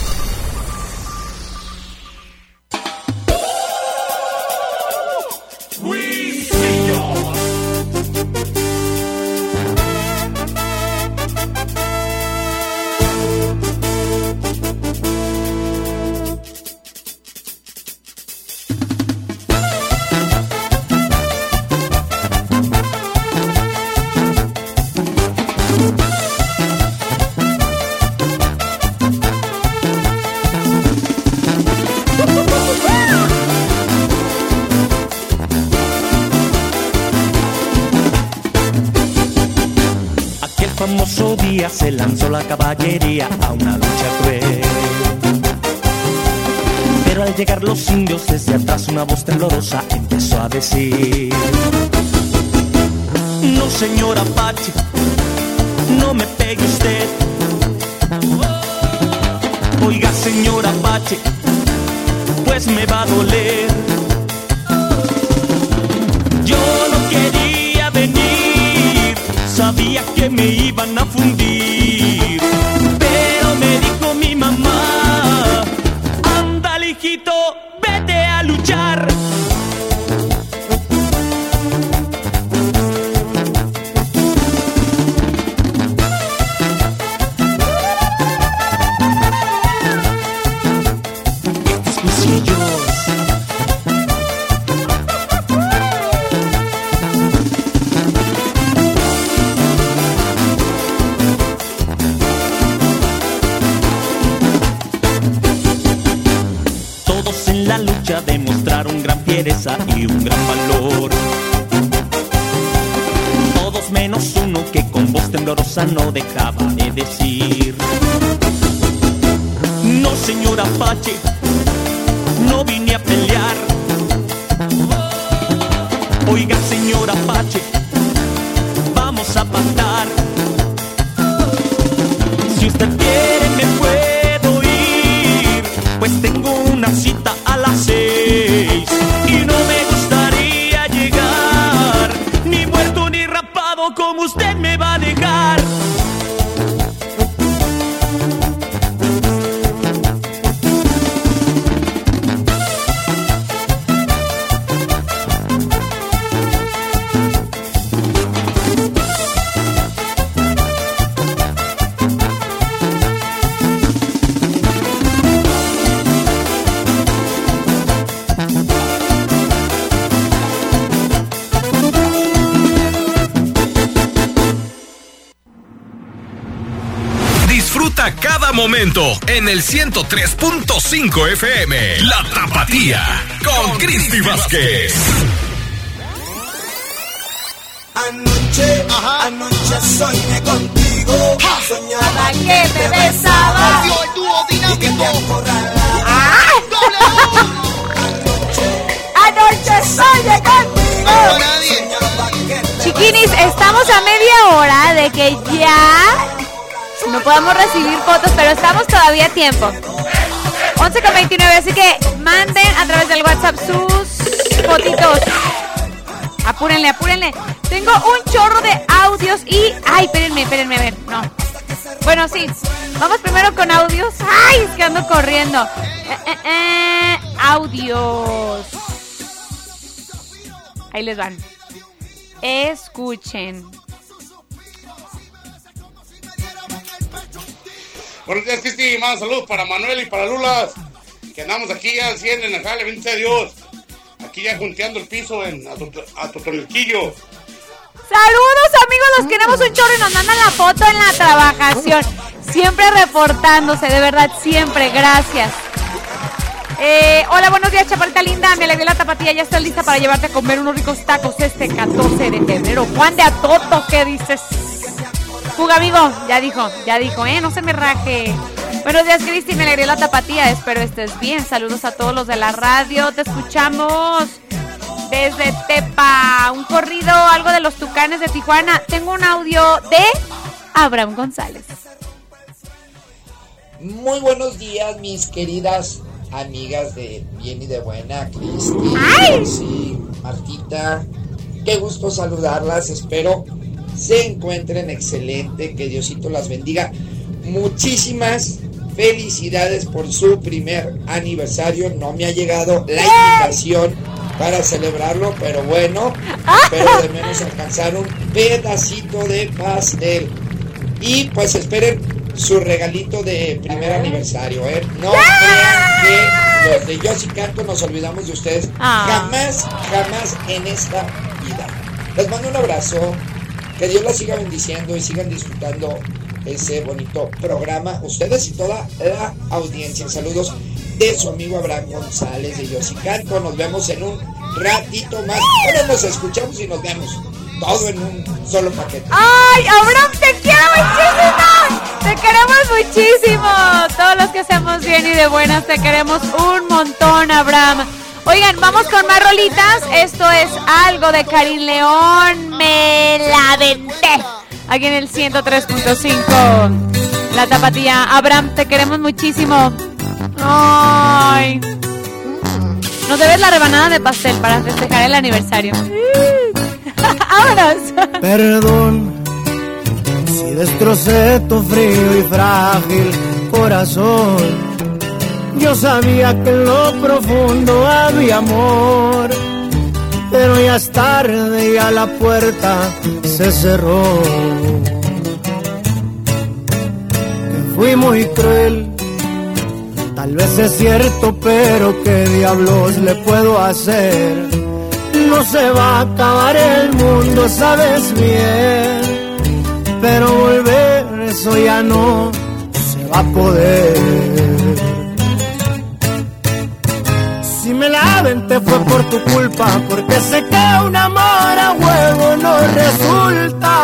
Los indios desde atrás una voz temblorosa empezó a decir No señor Apache, no me pegue usted Oiga señor Apache, pues me va a doler Yo no quería venir, sabía que me iban a fundir. Pero me dijo en el 103.5 FM. La Tapatía con Cristi Vázquez. Anoche, anoche soñé contigo. Soñaba que te besaba. Y que te acorralaba. Anoche soñé contigo. Chiquinis, estamos a media hora de que ya no podamos recibir fotos, pero estamos todavía a tiempo. 11 con 29, así que manden a través del WhatsApp sus fotitos. Apúrenle, apúrenle. Tengo un chorro de audios y... Ay, espérenme, espérenme, a ver, no. Bueno, sí. Vamos primero con audios. Ay, es que ando corriendo. Eh, eh, eh, audios. Ahí les van. Escuchen. Buenos días, Cristi. Más saludos para Manuel y para Lulas. Que andamos aquí ya al 100 en el jale, bendito Dios. Aquí ya junteando el piso en a, Tot- a Totonilquillo. Saludos amigos, los queremos un chorro y nos mandan la foto en la trabajación. Siempre reportándose, de verdad, siempre, gracias. Eh, hola, buenos días, chaparita linda. Me alegré la tapatilla, ya estoy lista para llevarte a comer unos ricos tacos este 14 de febrero. Juan de Atoto, ¿qué dices? Juga, amigo, ya dijo, ya dijo, ¿eh? No se me raje. Buenos días, Cristi, me alegré la tapatía. Espero estés bien. Saludos a todos los de la radio. Te escuchamos desde Tepa. Un corrido, algo de los tucanes de Tijuana. Tengo un audio de Abraham González. Muy buenos días, mis queridas amigas de Bien y de Buena, Cristi, Martita. Qué gusto saludarlas. Espero se encuentren excelente, que Diosito las bendiga. Muchísimas felicidades por su primer aniversario. No me ha llegado la invitación para celebrarlo, pero bueno, pero de menos alcanzar un pedacito de pastel. Y pues esperen su regalito de primer aniversario, ¿eh? No crean que los de Yossi Canto nos olvidamos de ustedes. Ah. Jamás, jamás en esta vida. Les mando un abrazo. Que Dios los siga bendiciendo y sigan disfrutando ese bonito programa. Ustedes y toda la audiencia. Saludos de su amigo Abraham González de Yossi Canto. Nos vemos en un ratito más. Bueno, nos escuchamos y nos vemos. Todo en un solo paquete. ¡Ay, Abraham, te quiero muchísimo! Te queremos muchísimo. Todos los que hacemos bien y de buenas, te queremos un montón, Abraham. Oigan, vamos con más rolitas. Esto es algo de Karim León. Me la venté. Aquí en el 103.5. La tapatía. Abraham, te queremos muchísimo. Ay. Nos debes la rebanada de pastel para festejar el aniversario. <laughs> ¡Vámonos! Perdón si destrocé tu frío y frágil corazón. Yo sabía que en lo profundo había amor, pero ya es tarde y a la puerta se cerró. Fui muy cruel, tal vez es cierto, pero qué diablos le puedo hacer. No se va a acabar el mundo, sabes bien pero volver eso ya no se va a poder. Si me la aventé fue por tu culpa, porque sé que un amor a huevo no resulta.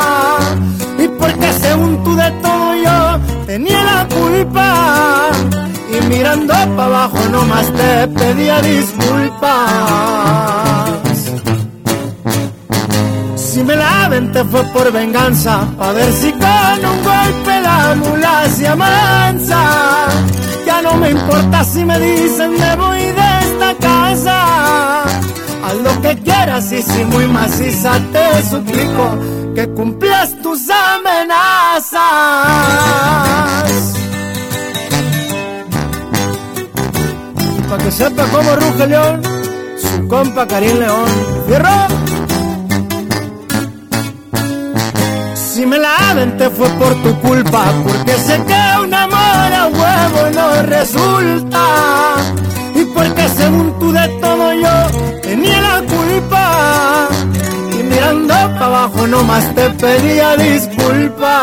Y porque según tú de todo yo tenía la culpa. Y mirando para abajo nomás te pedía disculpas. Si me la aventé fue por venganza, a ver si con un golpe la mula se amansa. Ya no me importa si me dicen me voy de casa. Haz lo que quieras y si muy maciza te suplico que cumplas tus amenazas. Para que sepa cómo ruge león, su compa Karim León. ¡Fierro! Si me la aventé fue por tu culpa, porque sé que un amor a huevo no resulta. Abajo nomás te pedía disculpas.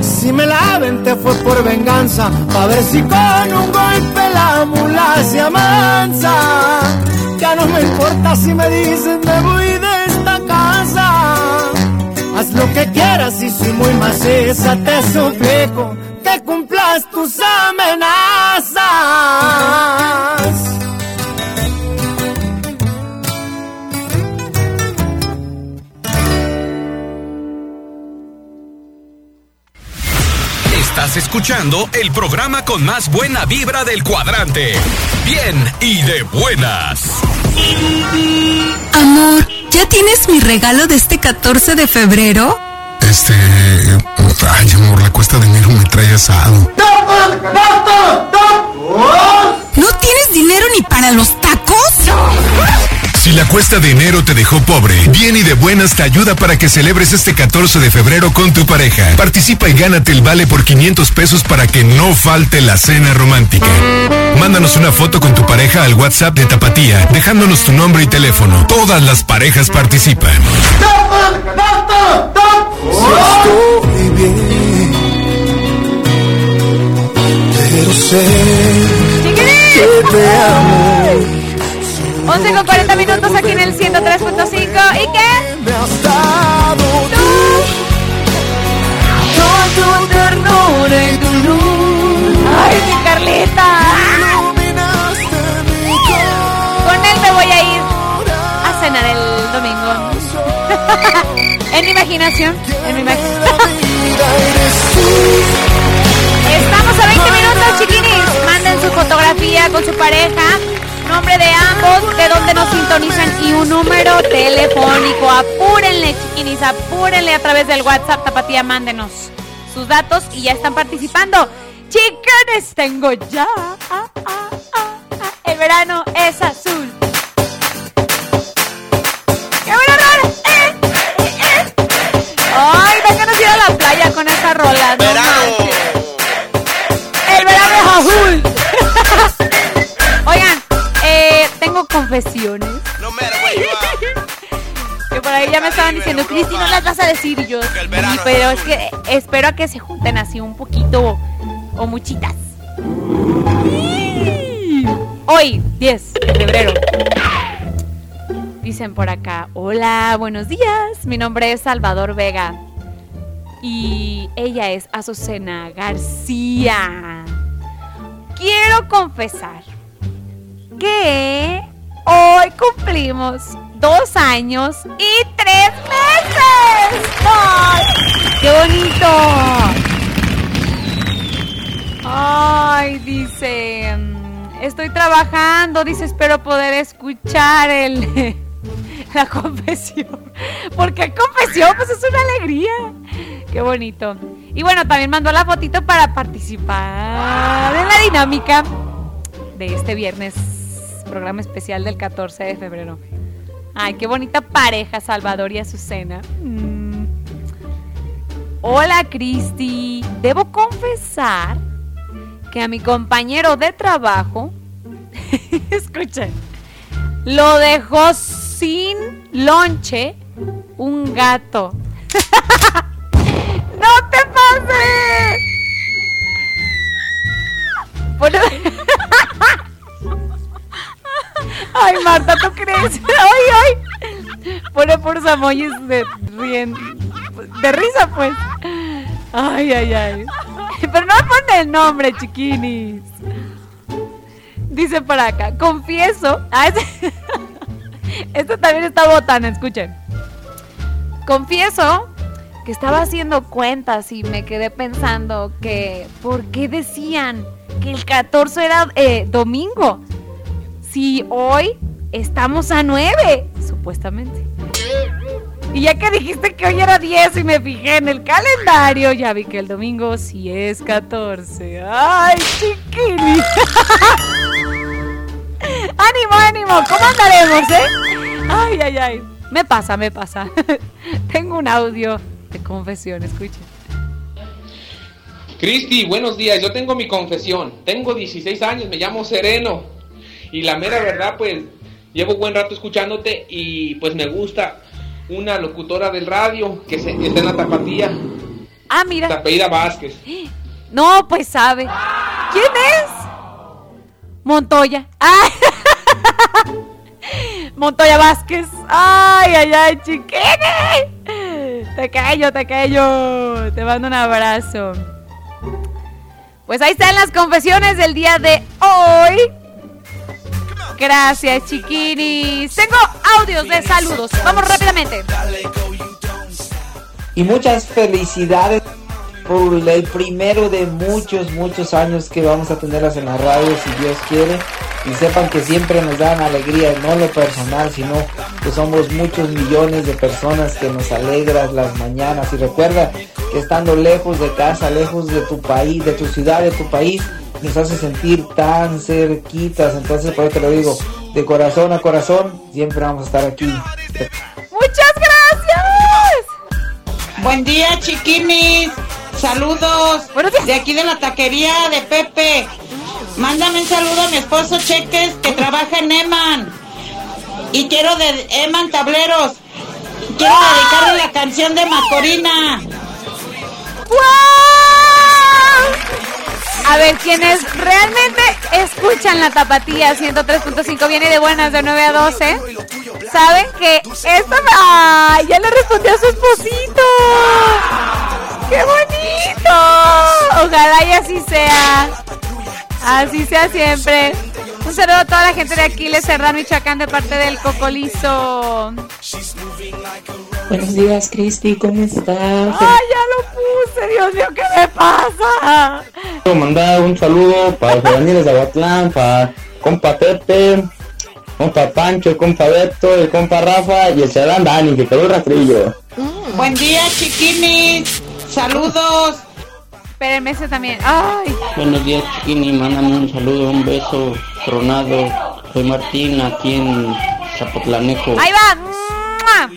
Si me la aventé fue por venganza, pa' ver si con un golpe la mula se amansa. Ya no me importa si me dicen me voy de esta casa. Haz lo que quieras y soy muy maciza, te suplico que cumplas tus amenazas. Escuchando el programa con más buena vibra del cuadrante. Bien y de buenas. Amor, ¿ya tienes mi regalo de este 14 de febrero? Este. Ay, amor, la cuesta de enero me trae asado. ¿No tienes dinero ni para los tacos? Si la cuesta de enero te dejó pobre, Bien y de Buenas te ayuda para que celebres este 14 de febrero con tu pareja. Participa y gánate el vale por 500 pesos para que no falte la cena romántica. Mándanos una foto con tu pareja al WhatsApp de Tapatía, dejándonos tu nombre y teléfono. Todas las parejas participan. Estoy bien, pero sé que te amo. 11 con 40 minutos aquí en el 103.5. ¿Y qué? Me has dado tú tu ternura y tu luz. ¡Ay, mi Carlita! Con él me voy a ir a cenar el domingo. <laughs> en mi imaginación. En mi imaginación. Estamos a 20 minutos, chiquinis. Manden su fotografía con su pareja nombre de ambos, de dónde nos sintonizan y un número telefónico. Apúrenle, chiquinis, apúrenle a través del WhatsApp Tapatía, mándenos sus datos y ya están participando. Chicanes, tengo ya. Ah, ah, ah. El verano es azul. ¡Qué verano! ¡Eh! ¡Eh! ¡Eh! ¡Ay, déjanos ir a la playa con esa rola! no confesiones. <laughs> Que por ahí ya me estaban diciendo, Cristi, no las vas a decir yo. "Sí, pero es que espero a que se junten así un poquito o muchitas. Hoy, 10 de febrero. Dicen por acá, hola, buenos días. Mi nombre es Salvador Vega. Y ella es Azucena García. Quiero confesar que hoy cumplimos dos años y tres meses. ¡Qué bonito! Ay, dice, estoy trabajando, dice, espero poder escuchar el <laughs> la confesión. Porque confesión, pues es una alegría. Qué bonito. Y bueno, también mandó la fotito para participar en la dinámica de este viernes, programa especial del 14 de febrero. Ay, qué bonita pareja, Salvador y Azucena. Mm. Hola, Cristi. Debo confesar que a mi compañero de trabajo, <laughs> escuchen, lo dejó sin lonche un gato. <laughs> ¡No te por emojis de rien... de risa, pues. Ay, ay, ay. Pero no pone el nombre, chiquinis. Dice por acá, confieso. Ah, <laughs> Esto también está botana, escuchen. Confieso que estaba haciendo cuentas y me quedé pensando que ¿por qué decían que el 14 era eh, domingo? Si hoy estamos a 9, supuestamente. Y ya que dijiste que hoy era 10 y me fijé en el calendario, ya vi que el domingo sí es 14. ¡Ay, chiquini! <laughs> ¡Ánimo, ánimo! ¿Cómo andaremos, eh? ¡Ay, ay, ay! Me pasa, me pasa. <laughs> Tengo un audio de confesión, escuchen. Cristi, buenos días. Yo tengo mi confesión. Tengo 16 años, me llamo Sereno. Y la mera verdad, pues, llevo buen rato escuchándote y pues me gusta una locutora del radio que, se, está en la tapatía. Ah, mira. Se apellida Vázquez. <gasps> No, pues sabe. ¿Quién es? Montoya. ¡Ay! <laughs> Montoya Vázquez. Ay, ay, ay, chiquini. Te callo, te callo. Te mando un abrazo. Pues ahí están las confesiones del día de hoy. Gracias, chiquinis. Tengo audios de saludos. Vamos rápidamente. Y muchas felicidades por el primero de muchos, muchos años que vamos a tenerlas en la radio, si Dios quiere. Y sepan que siempre nos dan alegría, no lo personal, sino que somos muchos millones de personas que nos alegran las mañanas. Y recuerda que estando lejos de casa, lejos de tu país, de tu ciudad, de tu país, nos hace sentir tan cerquitas. Entonces, por eso te lo digo, de corazón a corazón, siempre vamos a estar aquí. Muchas gracias. Buen día, chiquinis. Saludos. De aquí de la taquería de Pepe. Mándame un saludo a mi esposo Cheques que trabaja en Eman. Y quiero de Eman Tableros. Quiero dedicarle la canción de Macorina. A ver, quienes realmente escuchan la tapatía 103.5 viene de buenas de 9 a 12, saben que esto... ¡Ay! Ya le respondió a su esposito. ¡Qué bonito! Ojalá y así sea. Así sea siempre. Un saludo a toda la gente de Aquiles Serrano, Michoacán, de parte del Cocolizo. Buenos días, Cristi, ¿cómo estás? ¡Ay, ya lo puse! ¡Dios mío, qué me pasa! Quiero mandar un saludo para los albañiles de Aguatlán, para compa Pepe, compa Pancho, el compa Beto, el compa Rafa y el Sedán Dani, que quedó el rastrillo. Buen día, chiquinis. Saludos. Espérenme ese también. Ay. Buenos días, Chiquini, mándame un saludo, un beso tronado. Soy Martín, aquí en Zapotlanejo. Ahí va.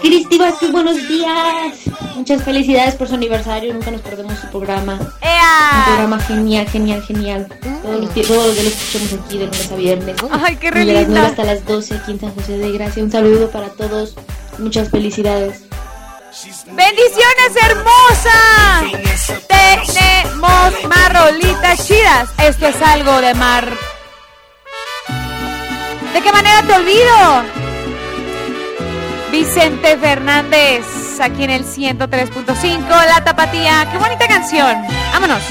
Cristi Vázquez, buenos días. Muchas felicidades por su aniversario. Nunca nos perdemos su programa. Un programa genial, genial, genial. Todos los, días- todos los días lo escuchamos aquí de lunes a viernes. Ay, qué Y de las linda. 9 hasta las 12 aquí en San José de Gracia. Un saludo para todos. Muchas felicidades. ¡Bendiciones, hermosa! Tenemos más chidas. Esto es algo de mar. ¿De qué manera te olvido? Vicente Fernández, aquí en el 103.5, La Tapatía. ¡Qué bonita canción! ¡Vámonos!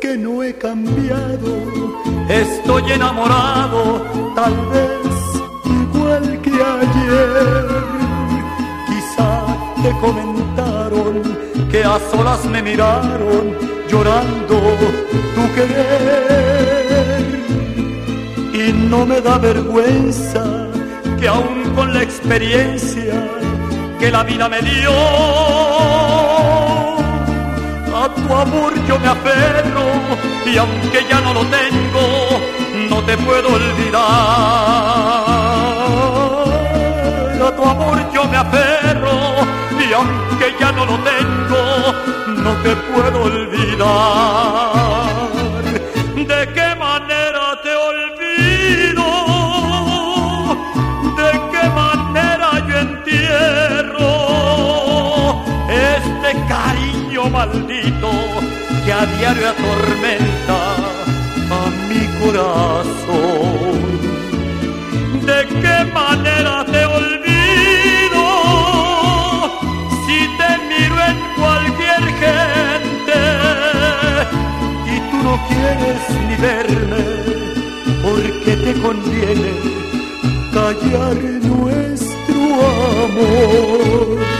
Que no he cambiado, estoy enamorado, tal vez igual que ayer. Quizá te comentaron que a solas me miraron llorando tu querer. Y no me da vergüenza que aún con la experiencia que la vida me dio, a tu amor yo me aferro y aunque ya no lo tengo, no te puedo olvidar. A tu amor yo me aferro y aunque ya no lo tengo, no te puedo olvidar. A diario atormenta a mi corazón? ¿De qué manera te olvido si te miro en cualquier gente y tú no quieres ni verme porque te conviene callar nuestro amor?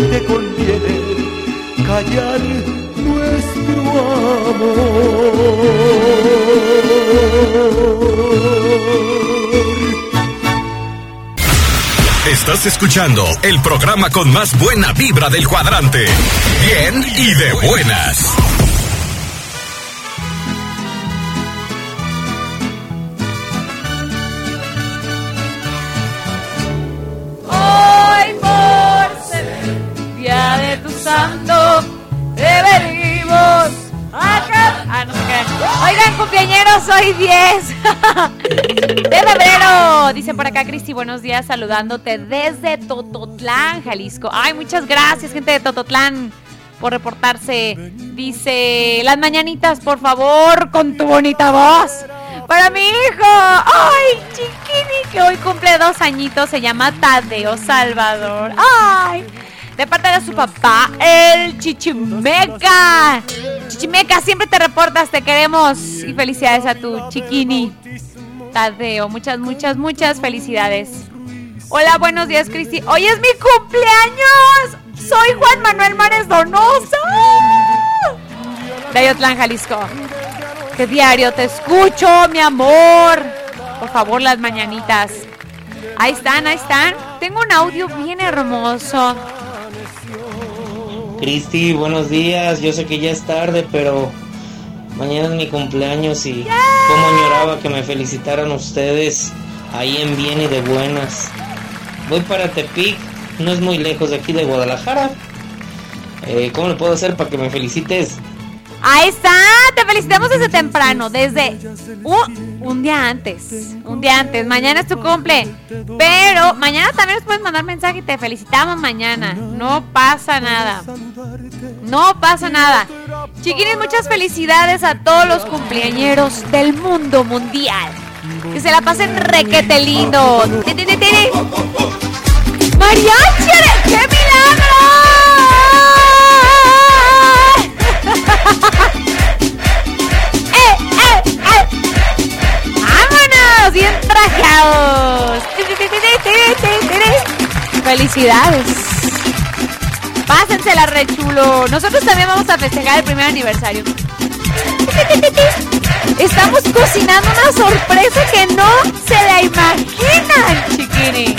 Te conviene callar nuestro amor. Estás escuchando el programa con más buena vibra del cuadrante. Bien y de buenas. Hoy 10 <laughs> de febrero. Dice por acá Cristi, buenos días, saludándote desde Tototlán, Jalisco. Ay, muchas gracias, gente de Tototlán, por reportarse. Dice, las mañanitas, por favor, con tu bonita voz. Para mi hijo, ay, chiquini, que hoy cumple dos añitos, se llama Tadeo Salvador. Ay, de parte de su papá, el Chichimeca. Chichimeca, siempre te reportas, te queremos. Y felicidades a tu chiquini, Tadeo. Muchas, muchas, muchas felicidades. Hola, buenos días, Cristi. Hoy es mi cumpleaños. Soy Juan Manuel Mares Donoso. De Ayotlán, Jalisco. Que diario te escucho, mi amor. Por favor, las mañanitas. Ahí están, ahí están. Tengo un audio bien hermoso. Cristi, buenos días. Yo sé que ya es tarde, pero mañana es mi cumpleaños y cómo añoraba que me felicitaran ustedes ahí en bien y de buenas. Voy para Tepic no es muy lejos de aquí de Guadalajara. Eh, ¿Cómo le puedo hacer para que me felicites? Ahí está, te felicitamos desde temprano, desde un, un día antes, un día antes. Mañana es tu cumple, pero mañana también nos puedes mandar mensaje y te felicitamos mañana. No pasa nada, no pasa nada. Chiquines, muchas felicidades a todos los cumpleañeros del mundo mundial. Que se la pasen requete lindo. ¡Mariachi! ¡Qué milagro! <laughs> ¡Eh, eh, eh! ¡Vámonos! ¡Bien trajeados! ¡Felicidades! Pásensela re chulo. Nosotros también vamos a festejar el primer aniversario. Estamos cocinando una sorpresa que no se la imaginan, chiquines.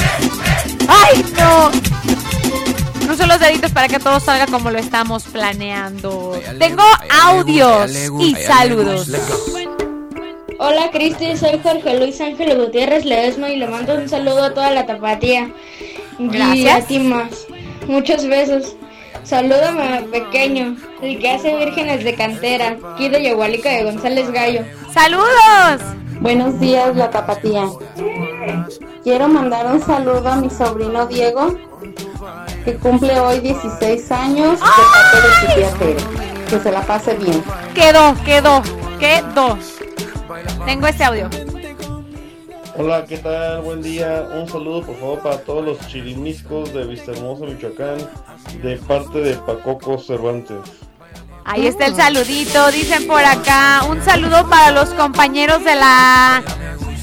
¡Ay, no! Cruzo los deditos para que todo salga como lo estamos planeando. Tengo audios y saludos. Hola Cristi, soy Jorge Luis Ángel Gutiérrez Ledesma y le mando un saludo a toda la tapatía. Y Gracias. a ti más. Muchos besos. Salúdame a pequeño, el que hace vírgenes de cantera, aquí de Yagualica de González Gallo. ¡Saludos! Buenos días, la tapatía. Quiero mandar un saludo a mi sobrino Diego, que cumple hoy 16 años de parte de su tía. Que se la pase bien. Quedó, quedó, quedó. Tengo este audio. Hola, ¿qué tal? Buen día. Un saludo, por favor, para todos los chirimiscos de Vistahermosa, Michoacán, de parte de Pacoco Cervantes. Ahí está el saludito, dicen por acá. Un saludo para los compañeros de la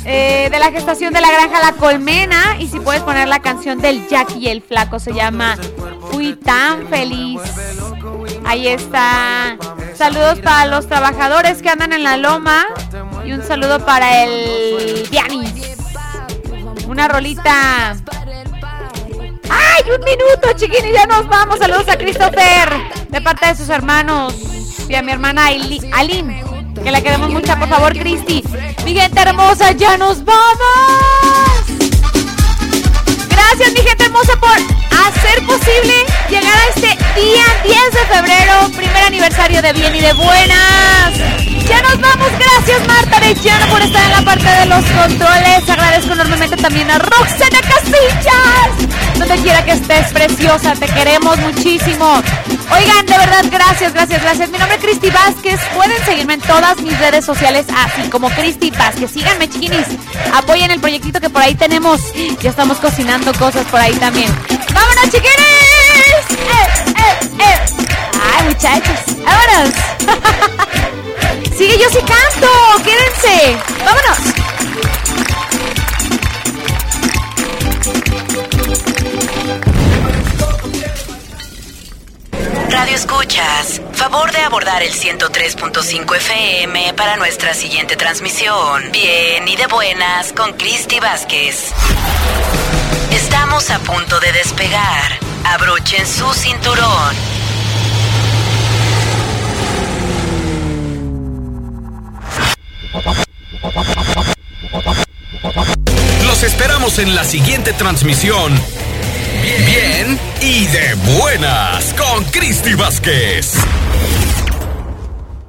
eh, de la gestación de la granja La Colmena. Y si puedes poner la canción del Jack y el Flaco, se llama Fui tan feliz. Ahí está. Saludos para los trabajadores que andan en la loma. Y un saludo para el Dianis. Una rolita. ¡Ay, un minuto, chiquini! Ya nos vamos. Saludos a Christopher, de parte de sus hermanos. Y a mi hermana Aline, que la queremos mucho. Por favor, Cristi. Mi gente hermosa, ya nos vamos. Gracias, mi gente hermosa, por hacer posible llegar a este día 10 de febrero, primer aniversario de Bien y de Buenas. Ya nos vamos, gracias Marta Arellano por estar en la parte de los controles. Agradezco enormemente también a Roxana Casillas. Donde quiera que estés, preciosa, te queremos muchísimo. Oigan, de verdad, gracias, gracias, gracias. Mi nombre es Cristi Vázquez. Pueden seguirme en todas mis redes sociales, así como Cristi Vázquez. Síganme, chiquinis. Apoyen el proyectito que por ahí tenemos. Ya estamos cocinando cosas por ahí también. ¡Vámonos, chiquinis! ¡Eh, eh, eh! ¡Ay, muchachos! ¡Vámonos! <laughs> Sigue, yo sí canto. Quédense. Vámonos. Radio Escuchas, favor de abordar el 103.5 FM para nuestra siguiente transmisión. Bien y de buenas con Cristi Vázquez. Estamos a punto de despegar. Abrochen su cinturón. Los esperamos en la siguiente transmisión. Bien, y de buenas con Cristi Vázquez.